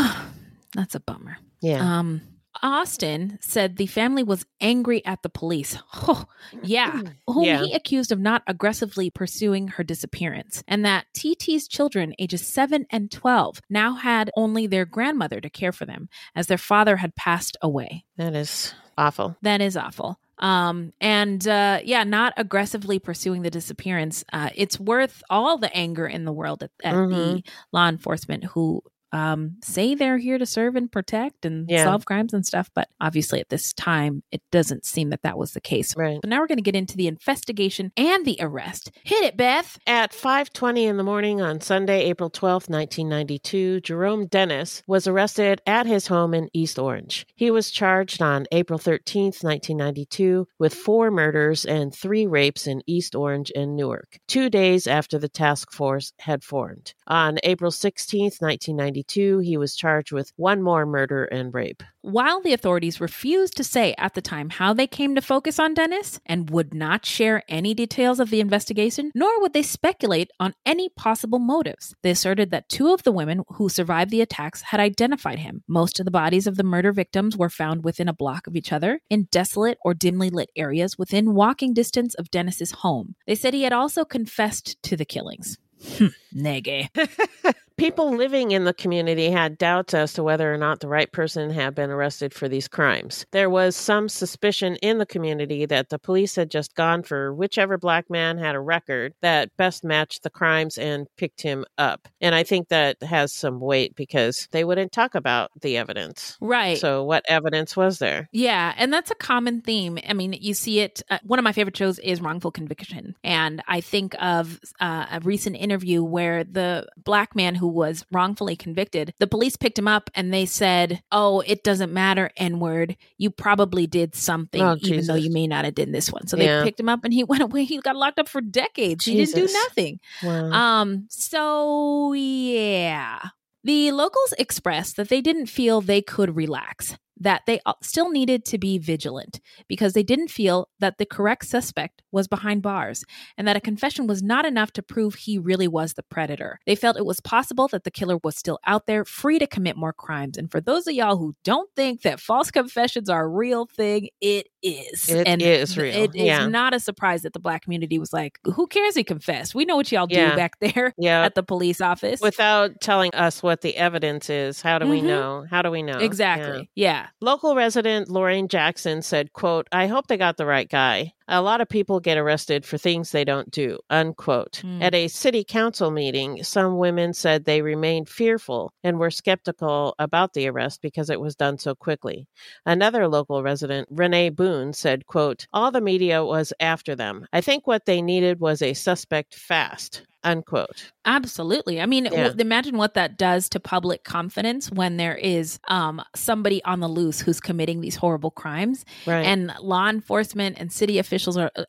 That's a bummer. Yeah. Um, Austin said the family was angry at the police. Oh, [SIGHS] yeah. Whom Yeah. he accused of not aggressively pursuing her disappearance. And that Titi's children, ages 7 and 12, now had only their grandmother to care for them as their father had passed away. that is awful. That is awful. Um, and uh, yeah, not aggressively pursuing the disappearance. Uh, it's worth all the anger in the world at, at the Mhm. law enforcement who um, say they're here to serve and protect and Yeah. solve crimes and stuff. But obviously, at this time, it doesn't seem that that was the case. Right. So now we're going to get into the investigation and the arrest. Hit it, Beth. At 5:20 in the morning on Sunday, April 12, 1992, Jerome Dennis was arrested at his home in East Orange. He was charged on April 13, 1992 with four murders and 3 rapes in East Orange and Newark, 2 days after the task force had formed. On April 16, 1992, he was charged with one more murder and rape. While the authorities refused to say at the time how they came to focus on Dennis and would not share any details of the investigation, nor would they speculate on any possible motives, they asserted that two of the women who survived the attacks had identified him. Most of the bodies of the murder victims were found within a block of each other in desolate or dimly lit areas within walking distance of Dennis's home. They said he had also confessed to the killings. Hmm, Nege. [LAUGHS] People living in the community had doubts as to whether or not the right person had been arrested for these crimes. There was some suspicion in the community that the police had just gone for whichever black man had a record that best matched the crimes and picked him up. And I think that has some weight because they wouldn't talk about the evidence. Right. So, what evidence was there? Yeah, and that's a common theme. I mean, you see it. Uh, one of my favorite shows is Wrongful Conviction, and I think of uh, a recent interview where the black man who was wrongfully convicted, the police picked him up and they said, "Oh, it doesn't matter, N word. You probably did something, Oh, even though you may not have done this one." So they Yeah. picked him up and he [LAUGHS] went away. He got locked up for decades. He didn't do nothing. Wow. Um, so yeah. The locals expressed that they didn't feel they could relax. That they still needed to be vigilant because they didn't feel that the correct suspect was behind bars and that a confession was not enough to prove he really was the predator. They felt it was possible that the killer was still out there, free to commit more crimes. And for those of y'all who don't think that false confessions are a real thing, it is. It and is real. It is Yeah. not a surprise that the black community was like, who cares he confessed? We know what y'all do Yeah. back there [LAUGHS] Yeah. at the police office. Without telling us what the evidence is, how do we Mhm. know? How do we know? Exactly. Yeah. Yeah. Local resident Lorraine Jackson said, quote, I hope they got the right guy. A lot of people get arrested for things they don't do, unquote. Mm. At a city council meeting, some women said they remained fearful and were skeptical about the arrest because it was done so quickly. Another local resident, Renee Boone, said, quote, All the media was after them. I think what they needed was a suspect fast, unquote. Absolutely. I mean, Yeah. w- imagine what that does to public confidence when there is um, somebody on the loose who's committing these horrible crimes. Right. And law enforcement and city officials are uh,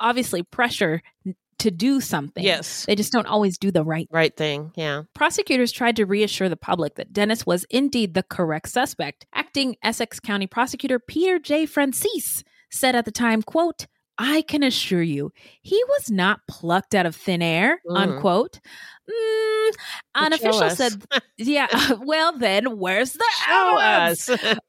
obviously pressure to do something. Yes. They just don't always do the right Right thing. Yeah. Prosecutors tried to reassure the public that Dennis was indeed the correct suspect. Acting Essex County prosecutor Peter J. Francis said at the time, quote, I can assure you, he was not plucked out of thin air, Mm. unquote. Mm, an official us. said, yeah, [LAUGHS] well then, where's the [LAUGHS] Show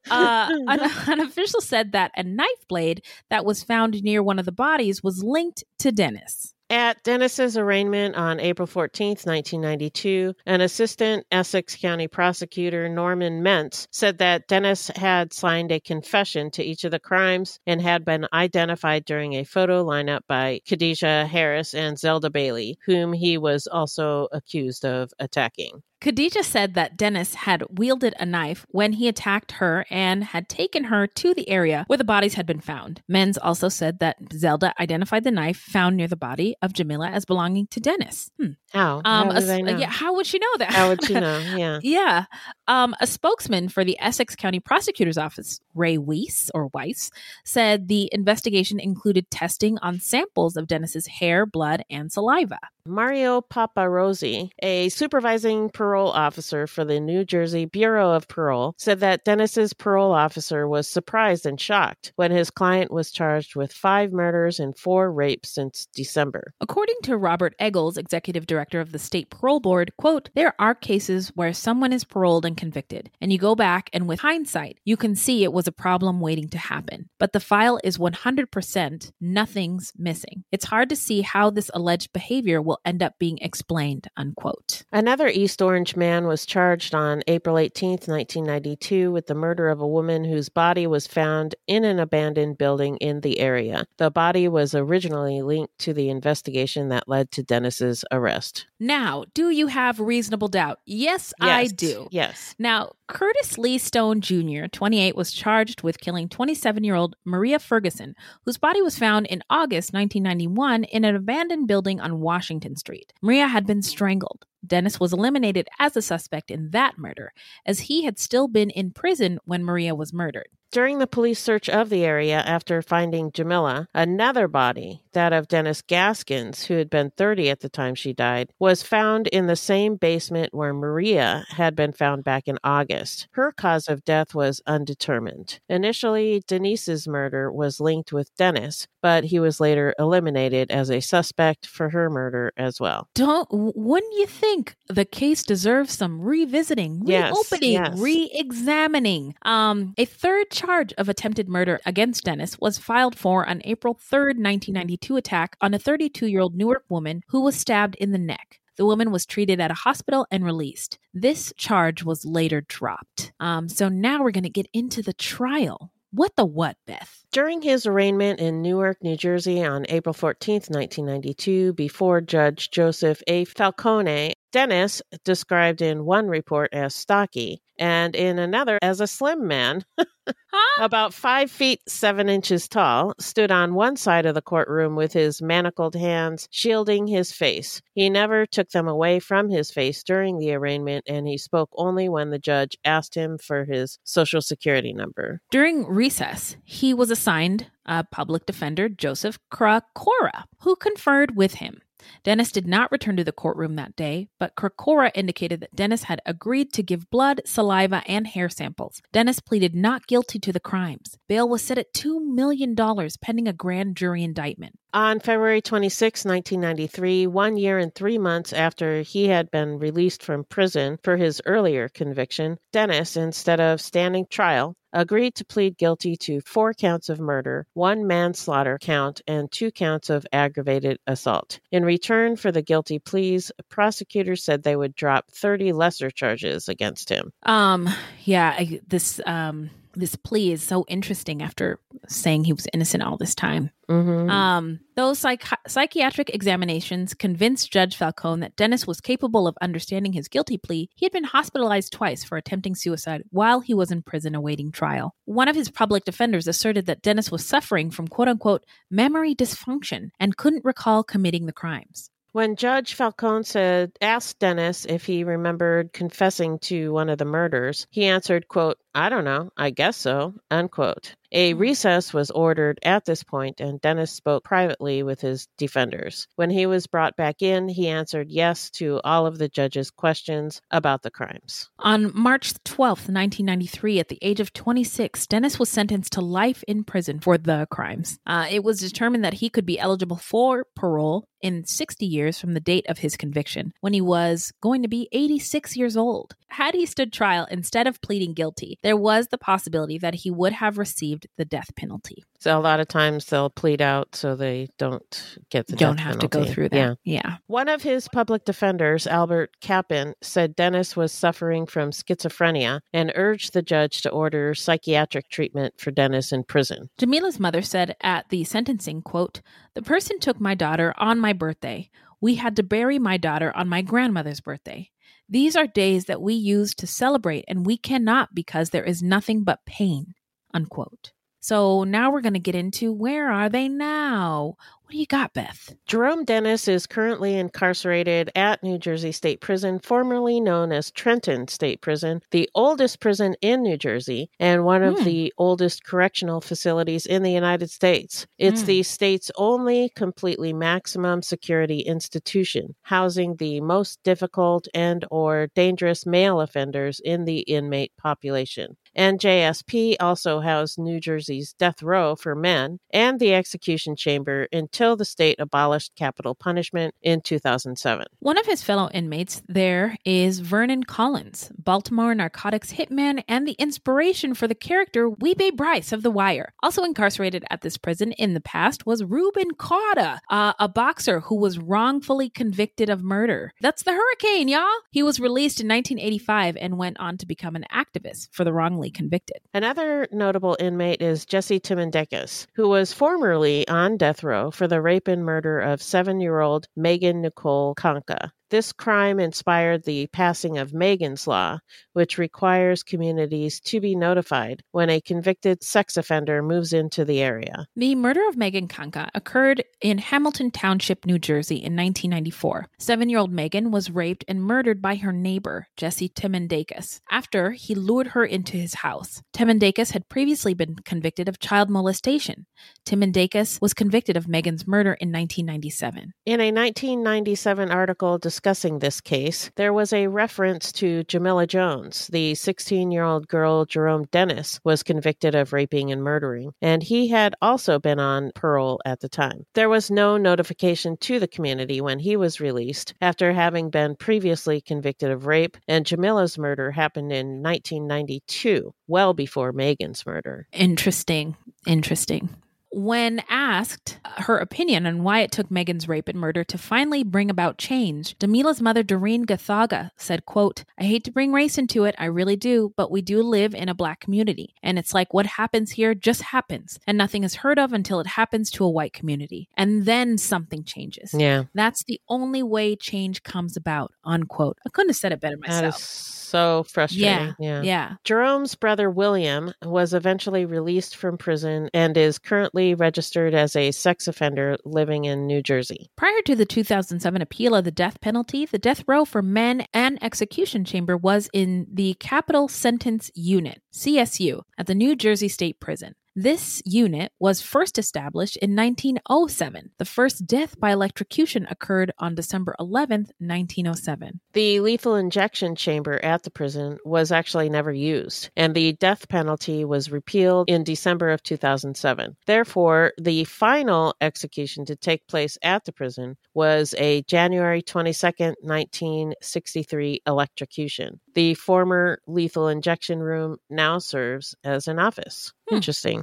uh, [LAUGHS] an, an official said that a knife blade that was found near one of the bodies was linked to Dennis. At Dennis's arraignment on April 14, 1992, an assistant Essex County prosecutor, Norman Mentz, said that Dennis had signed a confession to each of the crimes and had been identified during a photo lineup by Khadijah Harris and Zelda Bailey, whom he was also accused of attacking. Khadijah said that Dennis had wielded a knife when he attacked her and had taken her to the area where the bodies had been found. Menz also said that Zelda identified the knife found near the body of Jamila as belonging to Dennis. Hmm. How? Um, How a did s- they know? Yeah, how would she know that? How would she know? [LAUGHS] Yeah. Yeah. Um, a spokesman for the Essex County Prosecutor's Office, Ray Weiss or Weiss, said the investigation included testing on samples of Dennis's hair, blood, and saliva. Mario Paparosi, a supervising parole officer for the New Jersey Bureau of Parole, said that Dennis's parole officer was surprised and shocked when his client was charged with five murders and four rapes since December. According to Robert Eggles, executive director of the state parole board, quote, there are cases where someone is paroled and convicted, and you go back and with hindsight, you can see it was a problem waiting to happen. But the file is 100%, nothing's missing. It's hard to see how this alleged behavior will end up being explained, unquote. Another East Orange man was charged on April 18, 1992, with the murder of a woman whose body was found in an abandoned building in the area. The body was originally linked to the investigation that led to Dennis's arrest. Now, do you have reasonable doubt? Yes, I do. Yes. Now, Curtis Lee Stone Jr., 28, was charged with killing 27 year old Maria Ferguson, whose body was found in August 1991 in an abandoned building on Washington Street. Maria had been strangled. Dennis was eliminated as a suspect in that murder, as he had still been in prison when Maria was murdered. During the police search of the area after finding Jamila, another body, that of Denise Gaskins, who had been 30 at the time she died, was found in the same basement where Maria had been found back in August. Her cause of death was undetermined. Initially, Denise's murder was linked with Dennis, but he was later eliminated as a suspect for her murder as well. Don't wouldn't you think the case deserves some revisiting, Yes, reopening, yes. re-examining? Um, a third charge of attempted murder against Dennis was filed for an April 3rd, 1992 attack on a 32-year-old Newark woman who was stabbed in the neck. The woman was treated at a hospital and released. This charge was later dropped. Um, so now we're going to get into the trial. What the what, Beth? During his arraignment in Newark, New Jersey on April 14th, 1992, before Judge Joseph A. Falcone, Dennis, described in one report as stocky and in another as a slim man, [LAUGHS] about five feet seven inches tall, stood on one side of the courtroom with his manacled hands shielding his face. He never took them away from his face during the arraignment, and he spoke only when the judge asked him for his social security number. During recess, he was assigned a public defender, Joseph Krakora, who conferred with him. Dennis did not return to the courtroom that day, but Krakora indicated that Dennis had agreed to give blood, saliva, and hair samples. Dennis pleaded not guilty to the crimes. Bail was set at $2 million pending a grand jury indictment. On February 26, 1993, one year and three months after he had been released from prison for his earlier conviction, Dennis, instead of standing trial, agreed to plead guilty to four counts of murder, one manslaughter count, and two counts of aggravated assault. In return for the guilty pleas, prosecutors said they would drop 30 lesser charges against him. Um, yeah, I, this um this plea is so interesting after saying he was innocent all this time. Mm-hmm. Um, those psych- psychiatric examinations convinced Judge Falcone that Dennis was capable of understanding his guilty plea. He had been hospitalized twice for attempting suicide while he was in prison awaiting trial. One of his public defenders asserted that Dennis was suffering from quote unquote memory dysfunction and couldn't recall committing the crimes. When Judge Falcone said asked Dennis if he remembered confessing to one of the murders, he answered, quote, I don't know, I guess so, unquote. A recess was ordered at this point, and Dennis spoke privately with his defenders. When he was brought back in, he answered yes to all of the judge's questions about the crimes. On March 12th, 1993, at the age of 26, Dennis was sentenced to life in prison for the crimes. Uh, it was determined that he could be eligible for parole in 60 years from the date of his conviction, when he was going to be 86 years old. Had he stood trial instead of pleading guilty, there was the possibility that he would have received the death penalty. So a lot of times they'll plead out so they don't get the Don't death have to go penalty. through that. Yeah. yeah. One of his public defenders, Albert Kaplan, said Dennis was suffering from schizophrenia and urged the judge to order psychiatric treatment for Dennis in prison. Jamila's mother said at the sentencing, quote, The person took my daughter on my birthday. We had to bury my daughter on my grandmother's birthday. These are days that we use to celebrate, and we cannot because there is nothing but pain. Unquote. So now we're going to get into where are they now? What do you got, Beth? Jerome Dennis is currently incarcerated at New Jersey State Prison, formerly known as Trenton State Prison, the oldest prison in New Jersey and one of Hmm. the oldest correctional facilities in the United States. It's Hmm. the state's only completely maximum security institution, housing the most difficult and or dangerous male offenders in the inmate population. NJSP also housed New Jersey's death row for men and the execution chamber until the state abolished capital punishment in 2007. One of his fellow inmates there is Vernon Collins, Baltimore narcotics hitman and the inspiration for the character Wee-Bey Brice of The Wire. Also incarcerated at this prison in the past was Rubin Carter, uh, a boxer who was wrongfully convicted of murder. That's the hurricane, y'all. He was released in 1985 and went on to become an activist for the wrongly convicted. Another notable inmate is Jesse Timmendequas, who was formerly on death row for the rape and murder of seven year old Megan Nicole Kanka. This crime inspired the passing of Megan's Law, which requires communities to be notified when a convicted sex offender moves into the area. The murder of Megan Kanka occurred in Hamilton Township, New Jersey in 1994. Seven year old Megan was raped and murdered by her neighbor, Jesse Timmendequas, after he lured her into his house. Timmendequas had previously been convicted of child molestation. Timmendequas was convicted of Megan's murder in 1997. In a 1997 article discussing this case, there was a reference to Jamila Jones, the 16 year old girl Jerome Dennis was convicted of raping and murdering, and he had also been on parole at the time. There was no notification to the community when he was released after having been previously convicted of rape, and Jamila's murder happened in 1992, well before Megan's murder. Interesting. Interesting. When asked her opinion on why it took Megan's rape and murder to finally bring about change, Jamila's mother, Doreen Gathaga, said, quote, I hate to bring race into it, I really do, but we do live in a black community. And it's like what happens here just happens, and nothing is heard of until it happens to a white community. And then something changes. Yeah. That's the only way change comes about, unquote. I couldn't have said it better That myself. is so frustrating. Yeah, yeah. Jerome's brother William was eventually released from prison and is currently registered as a sex offender living in New Jersey. Prior to the 2007 appeal of the death penalty, the death row for men and execution chamber was in the Capital Sentence Unit, CSU, at the New Jersey State Prison. This unit was first established in 1907. The first death by electrocution occurred on December 11, 1907. The lethal injection chamber at the prison was actually never used, and the death penalty was repealed in December of 2007. Therefore, the final execution to take place at the prison was a January 22, 1963 electrocution. The former lethal injection room now serves as an office. Hmm. Interesting.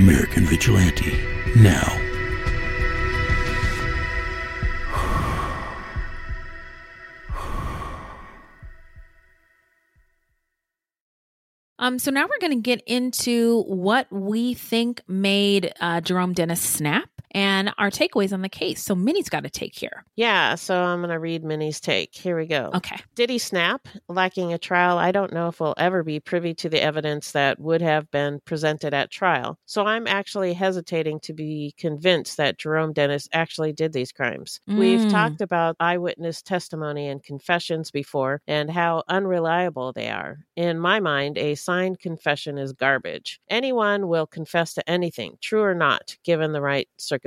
American Vigilante now. Um, so now we're going to get into what we think made uh, Jerome Dennis snap and our takeaways on the case. So Minnie's got a take here. Yeah, so I'm going to read Minnie's take. Here we go. Okay. Did he snap? Lacking a trial, I don't know if we'll ever be privy to the evidence that would have been presented at trial. So I'm actually hesitating to be convinced that Jerome Dennis actually did these crimes. We've Mm. talked about eyewitness testimony and confessions before and how unreliable they are. In my mind, a signed confession is garbage. Anyone will confess to anything, true or not, given the right circumstances.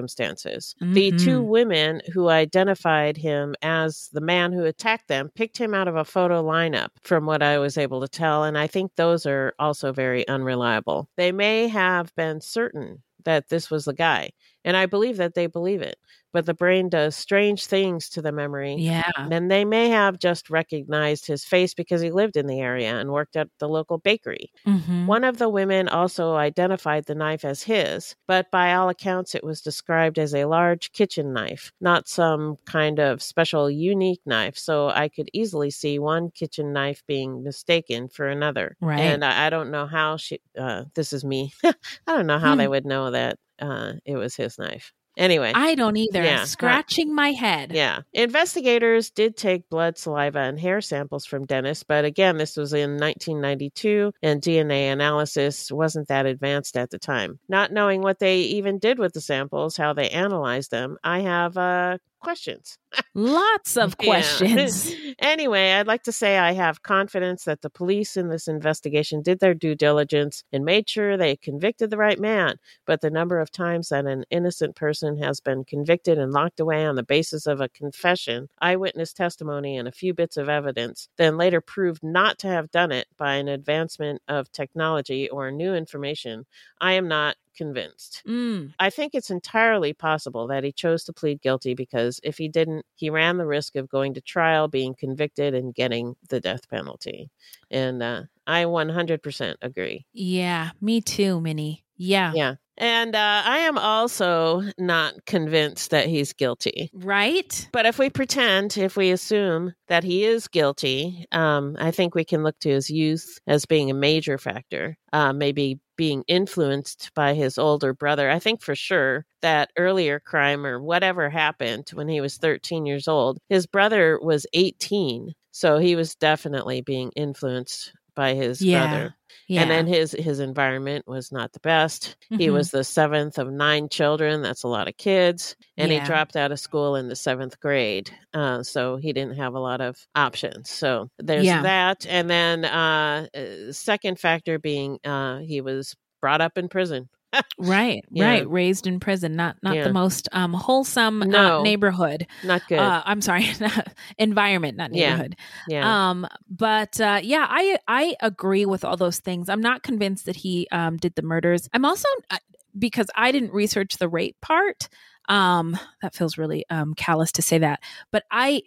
The two Mhm. women who identified him as the man who attacked them picked him out of a photo lineup, from what I was able to tell, and I think those are also very unreliable. They may have been certain that this was the guy, and I believe that they believe it, but the brain does strange things to the memory. Yeah. And they may have just recognized his face because he lived in the area and worked at the local bakery. Mhm. One of the women also identified the knife as his, but by all accounts, it was described as a large kitchen knife, not some kind of special unique knife. So I could easily see one kitchen knife being mistaken for another. Right. And I, I don't know how she, uh, this is me, [LAUGHS] I don't know how they Hmm. would know that uh, it was his knife. Anyway. I don't either. Yeah. Scratching my head. Yeah. Investigators did take blood, saliva, and hair samples from Dennis, but again, this was in 1992 and DNA analysis wasn't that advanced at the time. Not knowing what they even did with the samples, how they analyzed them, I have uh, questions. Lots of [LAUGHS] questions. [LAUGHS] anyway, I'd like to say I have confidence that the police in this investigation did their due diligence and made sure they convicted the right man. But the number of times that an innocent person has been convicted and locked away on the basis of a confession, eyewitness testimony, and a few bits of evidence, then later proved not to have done it by an advancement of technology or new information, I am not convinced. Mm. I think it's entirely possible that he chose to plead guilty because if he didn't, he ran the risk of going to trial, being convicted, and getting the death penalty. And uh, I 100% agree. Yeah, me too, Minnie. Yeah. Yeah. And uh, I am also not convinced that he's guilty. Right? But if we pretend, if we assume that he is guilty, um, I think we can look to his youth as being a major factor. Uh, maybe being influenced by his older brother. I think for sure that earlier crime or whatever happened when he was 13 years old, his brother was 18. So he was definitely being influenced by his Yeah. brother. Yeah. And then his his environment was not the best. He Mhm. was the seventh of nine children. That's a lot of kids. And Yeah. he dropped out of school in the seventh grade. Uh, so he didn't have a lot of options. So there's Yeah. that. And then uh, uh, second factor being uh, he was brought up in prison. Right, [LAUGHS] Yeah. right. Raised in prison, not not Yeah. the most um, wholesome No. uh, neighborhood. Not good. Uh, I'm sorry, [LAUGHS] environment, not Yeah. neighborhood. Yeah. Um, but uh, yeah, I I agree with all those things. I'm not convinced that he um, did the murders. I'm also uh, because I didn't research the rape part. Um, that feels really um, callous to say that, but I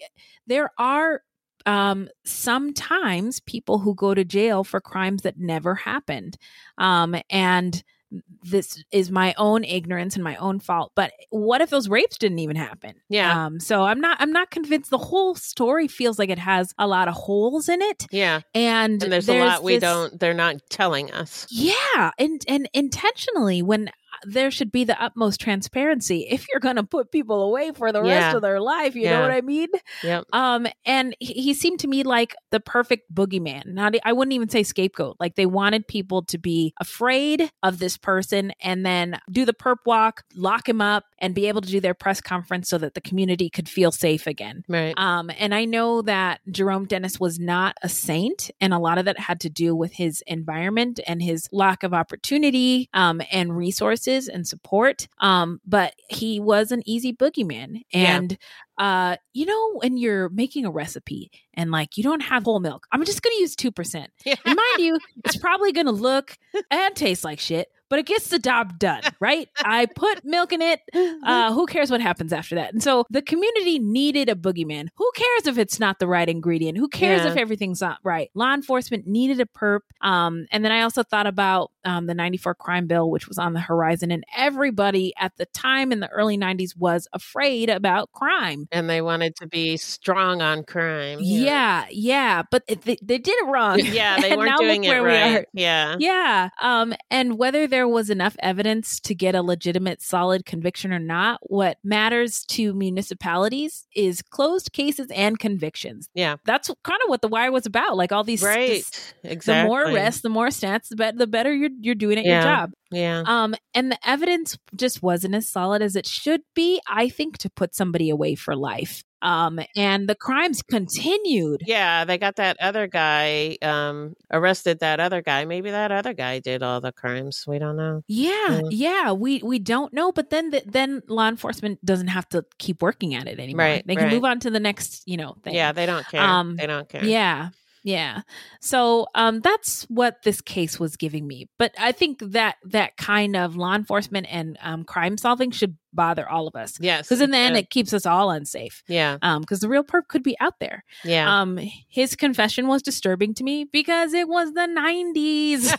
there are um, sometimes people who go to jail for crimes that never happened, um, and this is my own ignorance and my own fault but what if those rapes didn't even happen Yeah. um so i'm not i'm not convinced the whole story feels like it has a lot of holes in it Yeah. and, And there's, a lot we this- don't, they're not telling us. yeah and and intentionally when there should be the utmost transparency if you're going to put people away for the rest of their life you Yeah. know what i mean Yep. um and he, he seemed to me like the perfect boogeyman not i wouldn't even say scapegoat like they wanted people to be afraid of this person and then do the perp walk lock him up and be able to do their press conference so that the community could feel safe again Right. um, and I know that Jerome Dennis was not a saint, and a lot of that had to do with his environment and his lack of opportunity um, and resources and support. Um, but he was an easy boogeyman. Yeah. And uh, you know, when you're making a recipe and like you don't have whole milk, I'm just going to use 2%. [LAUGHS] And mind you, it's probably going to look and taste like shit, but it gets the job done, [LAUGHS] right? I put milk in it. Uh, who cares what happens after that? And so the community needed a boogeyman. Who cares if it's not the right ingredient? Who cares Yeah. if everything's not right? Law enforcement needed a perp. Um, and then I also thought about um, the 94 crime bill, which was on the horizon. And everybody at the time in the early 90s was afraid about crime. And they wanted to be strong on crime. Yeah, yeah, but they, they did it wrong. [LAUGHS] Yeah, they [LAUGHS] weren't doing it where we right. Yeah. Yeah. Um, and whether there was enough evidence to get a legitimate, solid conviction or not, what matters to municipalities is closed cases and convictions. Yeah. That's kind of what the wire was about. Like all these, Right. Exactly. the more arrests, the more stats, the better, the better you're you're doing at Yeah. your job. Yeah. Um, and the evidence just wasn't as solid as it should be. I think to put somebody away for life. Um, and the crimes continued. Yeah, they got that other guy, um, arrested that other guy. Maybe that other guy did all the crimes. We don't know. Yeah, yeah, we we don't know, but then the, then law enforcement doesn't have to keep working at it anymore. Right, they can right. move on to the next, you know, thing. Yeah, they don't care. Um, they don't care. Yeah, yeah. So um, that's what this case was giving me. But I think that that kind of law enforcement and um, crime solving should bother all of us. Yes. because in the end, it keeps us all unsafe. Yeah. Um, because the real perp could be out there. Yeah. Um, his confession was disturbing to me because it was the '90s,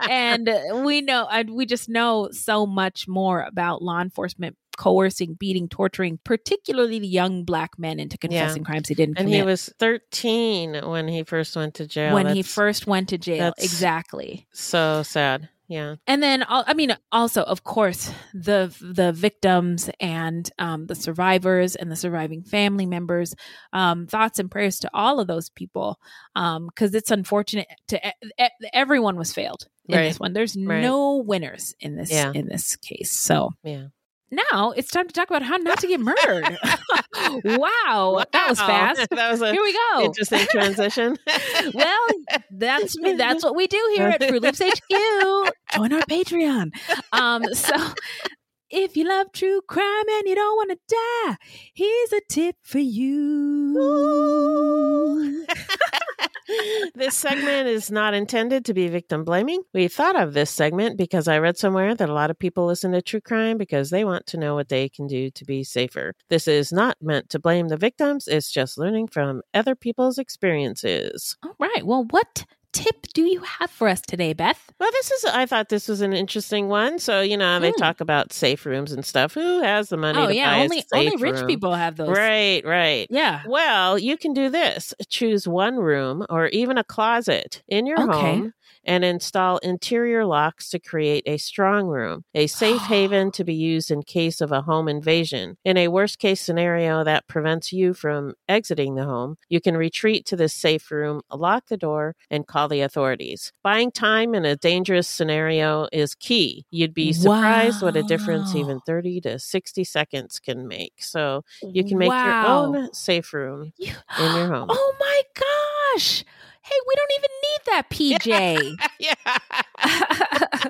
[LAUGHS] and we know, we just know so much more about law enforcement coercing, beating, torturing, particularly the young black men into confessing crimes he didn't and commit. And he was 13 when he first went to jail. when he first went to jail, that's- exactly. so sad. Yeah. And then, I mean, also, of course, the the victims and um, the survivors and the surviving family members. Um, thoughts and prayers to all of those people, because it's unfortunate to everyone was failed in Right. this one. There's Right. no winners in this Yeah. in this case. So Yeah. Now it's time to talk about how not to get murdered. [LAUGHS] wow, that was fast. that was a Here we go. interesting transition. [LAUGHS] well, that's me. That's what we do here at Fruit Loops HQ. Join our Patreon. Um, so if you love true crime and you don't want to die, here's a tip for you. [LAUGHS] this segment is not intended to be victim blaming. We thought of this segment because I read somewhere that a lot of people listen to true crime because they want to know what they can do to be safer. This is not meant to blame the victims, it's just learning from other people's experiences. All right. Well, what tip do you have for us today, Beth? Well, this is, I thought this was an interesting one. So, you know, they Hmm. talk about safe rooms and stuff. Who has the money Oh to yeah, buy only only rich room? people have those. Right, right. Yeah. Well, you can do this. Choose one room or even a closet in your Okay. home and install interior locks to create a strong room, a safe haven [GASPS] to be used in case of a home invasion. In a worst case scenario that prevents you from exiting the home, you can retreat to this safe room, lock the door, and call the authorities. Buying time in a dangerous scenario is key. You'd be surprised what a difference even 30 to 60 seconds can make. So you can make Wow. your own safe room in your [GASPS] home. Oh my gosh. Hey, we don't even need that PJ. [LAUGHS] yeah.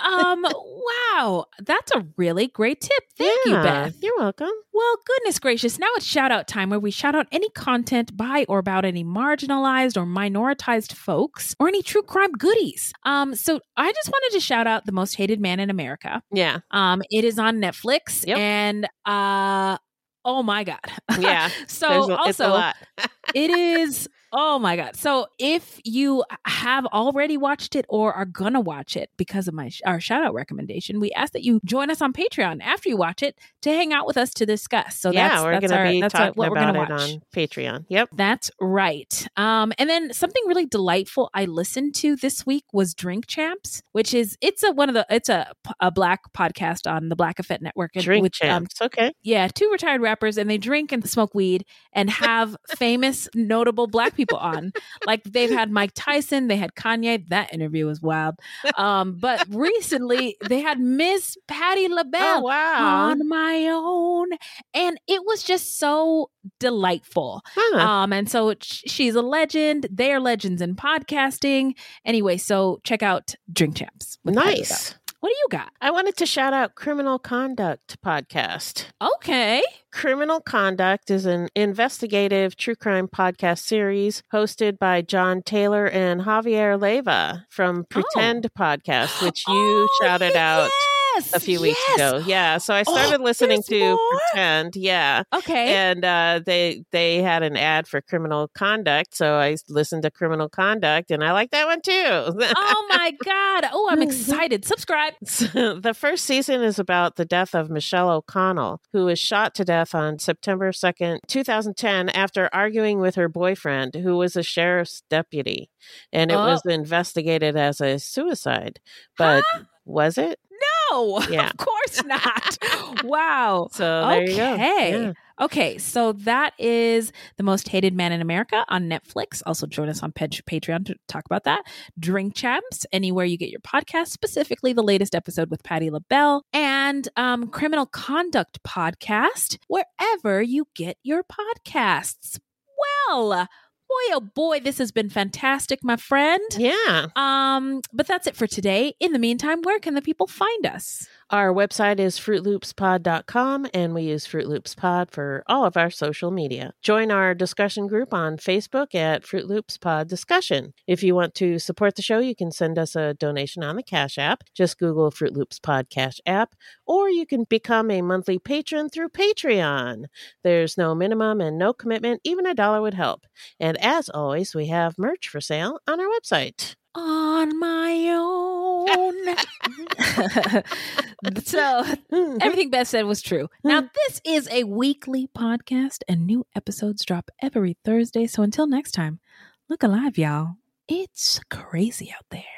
[LAUGHS] um, wow, that's a really great tip. Thank you, Beth. You're welcome. Well, goodness gracious. Now it's shout out time where we shout out any content by or about any marginalized or minoritized folks or any true crime goodies. Um, so I just wanted to shout out The Most Hated Man in America. Yeah. Um, it is on Netflix Yep. and uh oh my god. Yeah. [LAUGHS] so There's a- it's a also it is oh my god so if you have already watched it or are gonna watch it because of my our shout out recommendation we ask that you join us on patreon after you watch it to hang out with us to discuss so yeah, that's, we're that's gonna our, be that's talking what we're about gonna it watch on Patreon. Yep. that's right. Um, and then something really delightful I listened to this week was Drink Champs, which is it's a one of the it's a a black podcast on the Black Effect Network. and Drink which, um, champs. okay. yeah, two retired rappers, and they drink and smoke weed and have famous, notable black people on. Like they've had Mike Tyson, they had Kanye. That interview was wild. Um, but recently they had Miss Patti LaBelle Oh, wow. on my own, and it was just so delightful. Huh. Um, and so she's a legend. They are legends in podcasting. Anyway, so check out Drink Champs. nice. What do you got? I wanted to shout out Criminal Conduct podcast. Okay. Criminal Conduct is an investigative true crime podcast series hosted by John Taylor and Javier Leiva from oh. Pretend Podcast, which [GASPS] oh, you Oh, shouted out yes, a few weeks yes. ago. Yeah, so I Oh, started listening to more? Pretend. Yeah. Okay. And uh, they they had an ad for Criminal Conduct, so I listened to Criminal Conduct, and I like that one too. oh my [LAUGHS] god! Oh, I'm excited. Subscribe. the first season is about the death of Michelle O'Connell, who was shot to death on September 2nd, 2010, after arguing with her boyfriend, who was a sheriff's deputy. And it Oh. was investigated as a suicide. But was it? No, [LAUGHS] Yeah. of course not. [LAUGHS] wow. So there okay. you go. Yeah. Okay, so that is the most hated man in America on Netflix. Also, join us on Patreon to talk about that. Drink Champs, anywhere you get your podcast, specifically the latest episode with Patti LaBelle, and um, Criminal Conduct Podcast, wherever you get your podcasts. Well, boy, oh boy, this has been fantastic, my friend. Yeah. Um, but that's it for today. In the meantime, where can the people find us? Our website is fruitloopspod.com and we use Fruit Loops Pod for all of our social media. Join our discussion group on Facebook at Fruit Loops Pod Discussion. If you want to support the show, you can send us a donation on the Cash App. Just Google Fruit Loops Pod Cash App, or you can become a monthly patron through Patreon. There's no minimum and no commitment, even a dollar would help. And as always, we have merch for sale on our website. On my own. [LAUGHS] so everything Beth said was true. Now, this is a weekly podcast, and new episodes drop every Thursday. So until next time, look alive, y'all. It's crazy out there.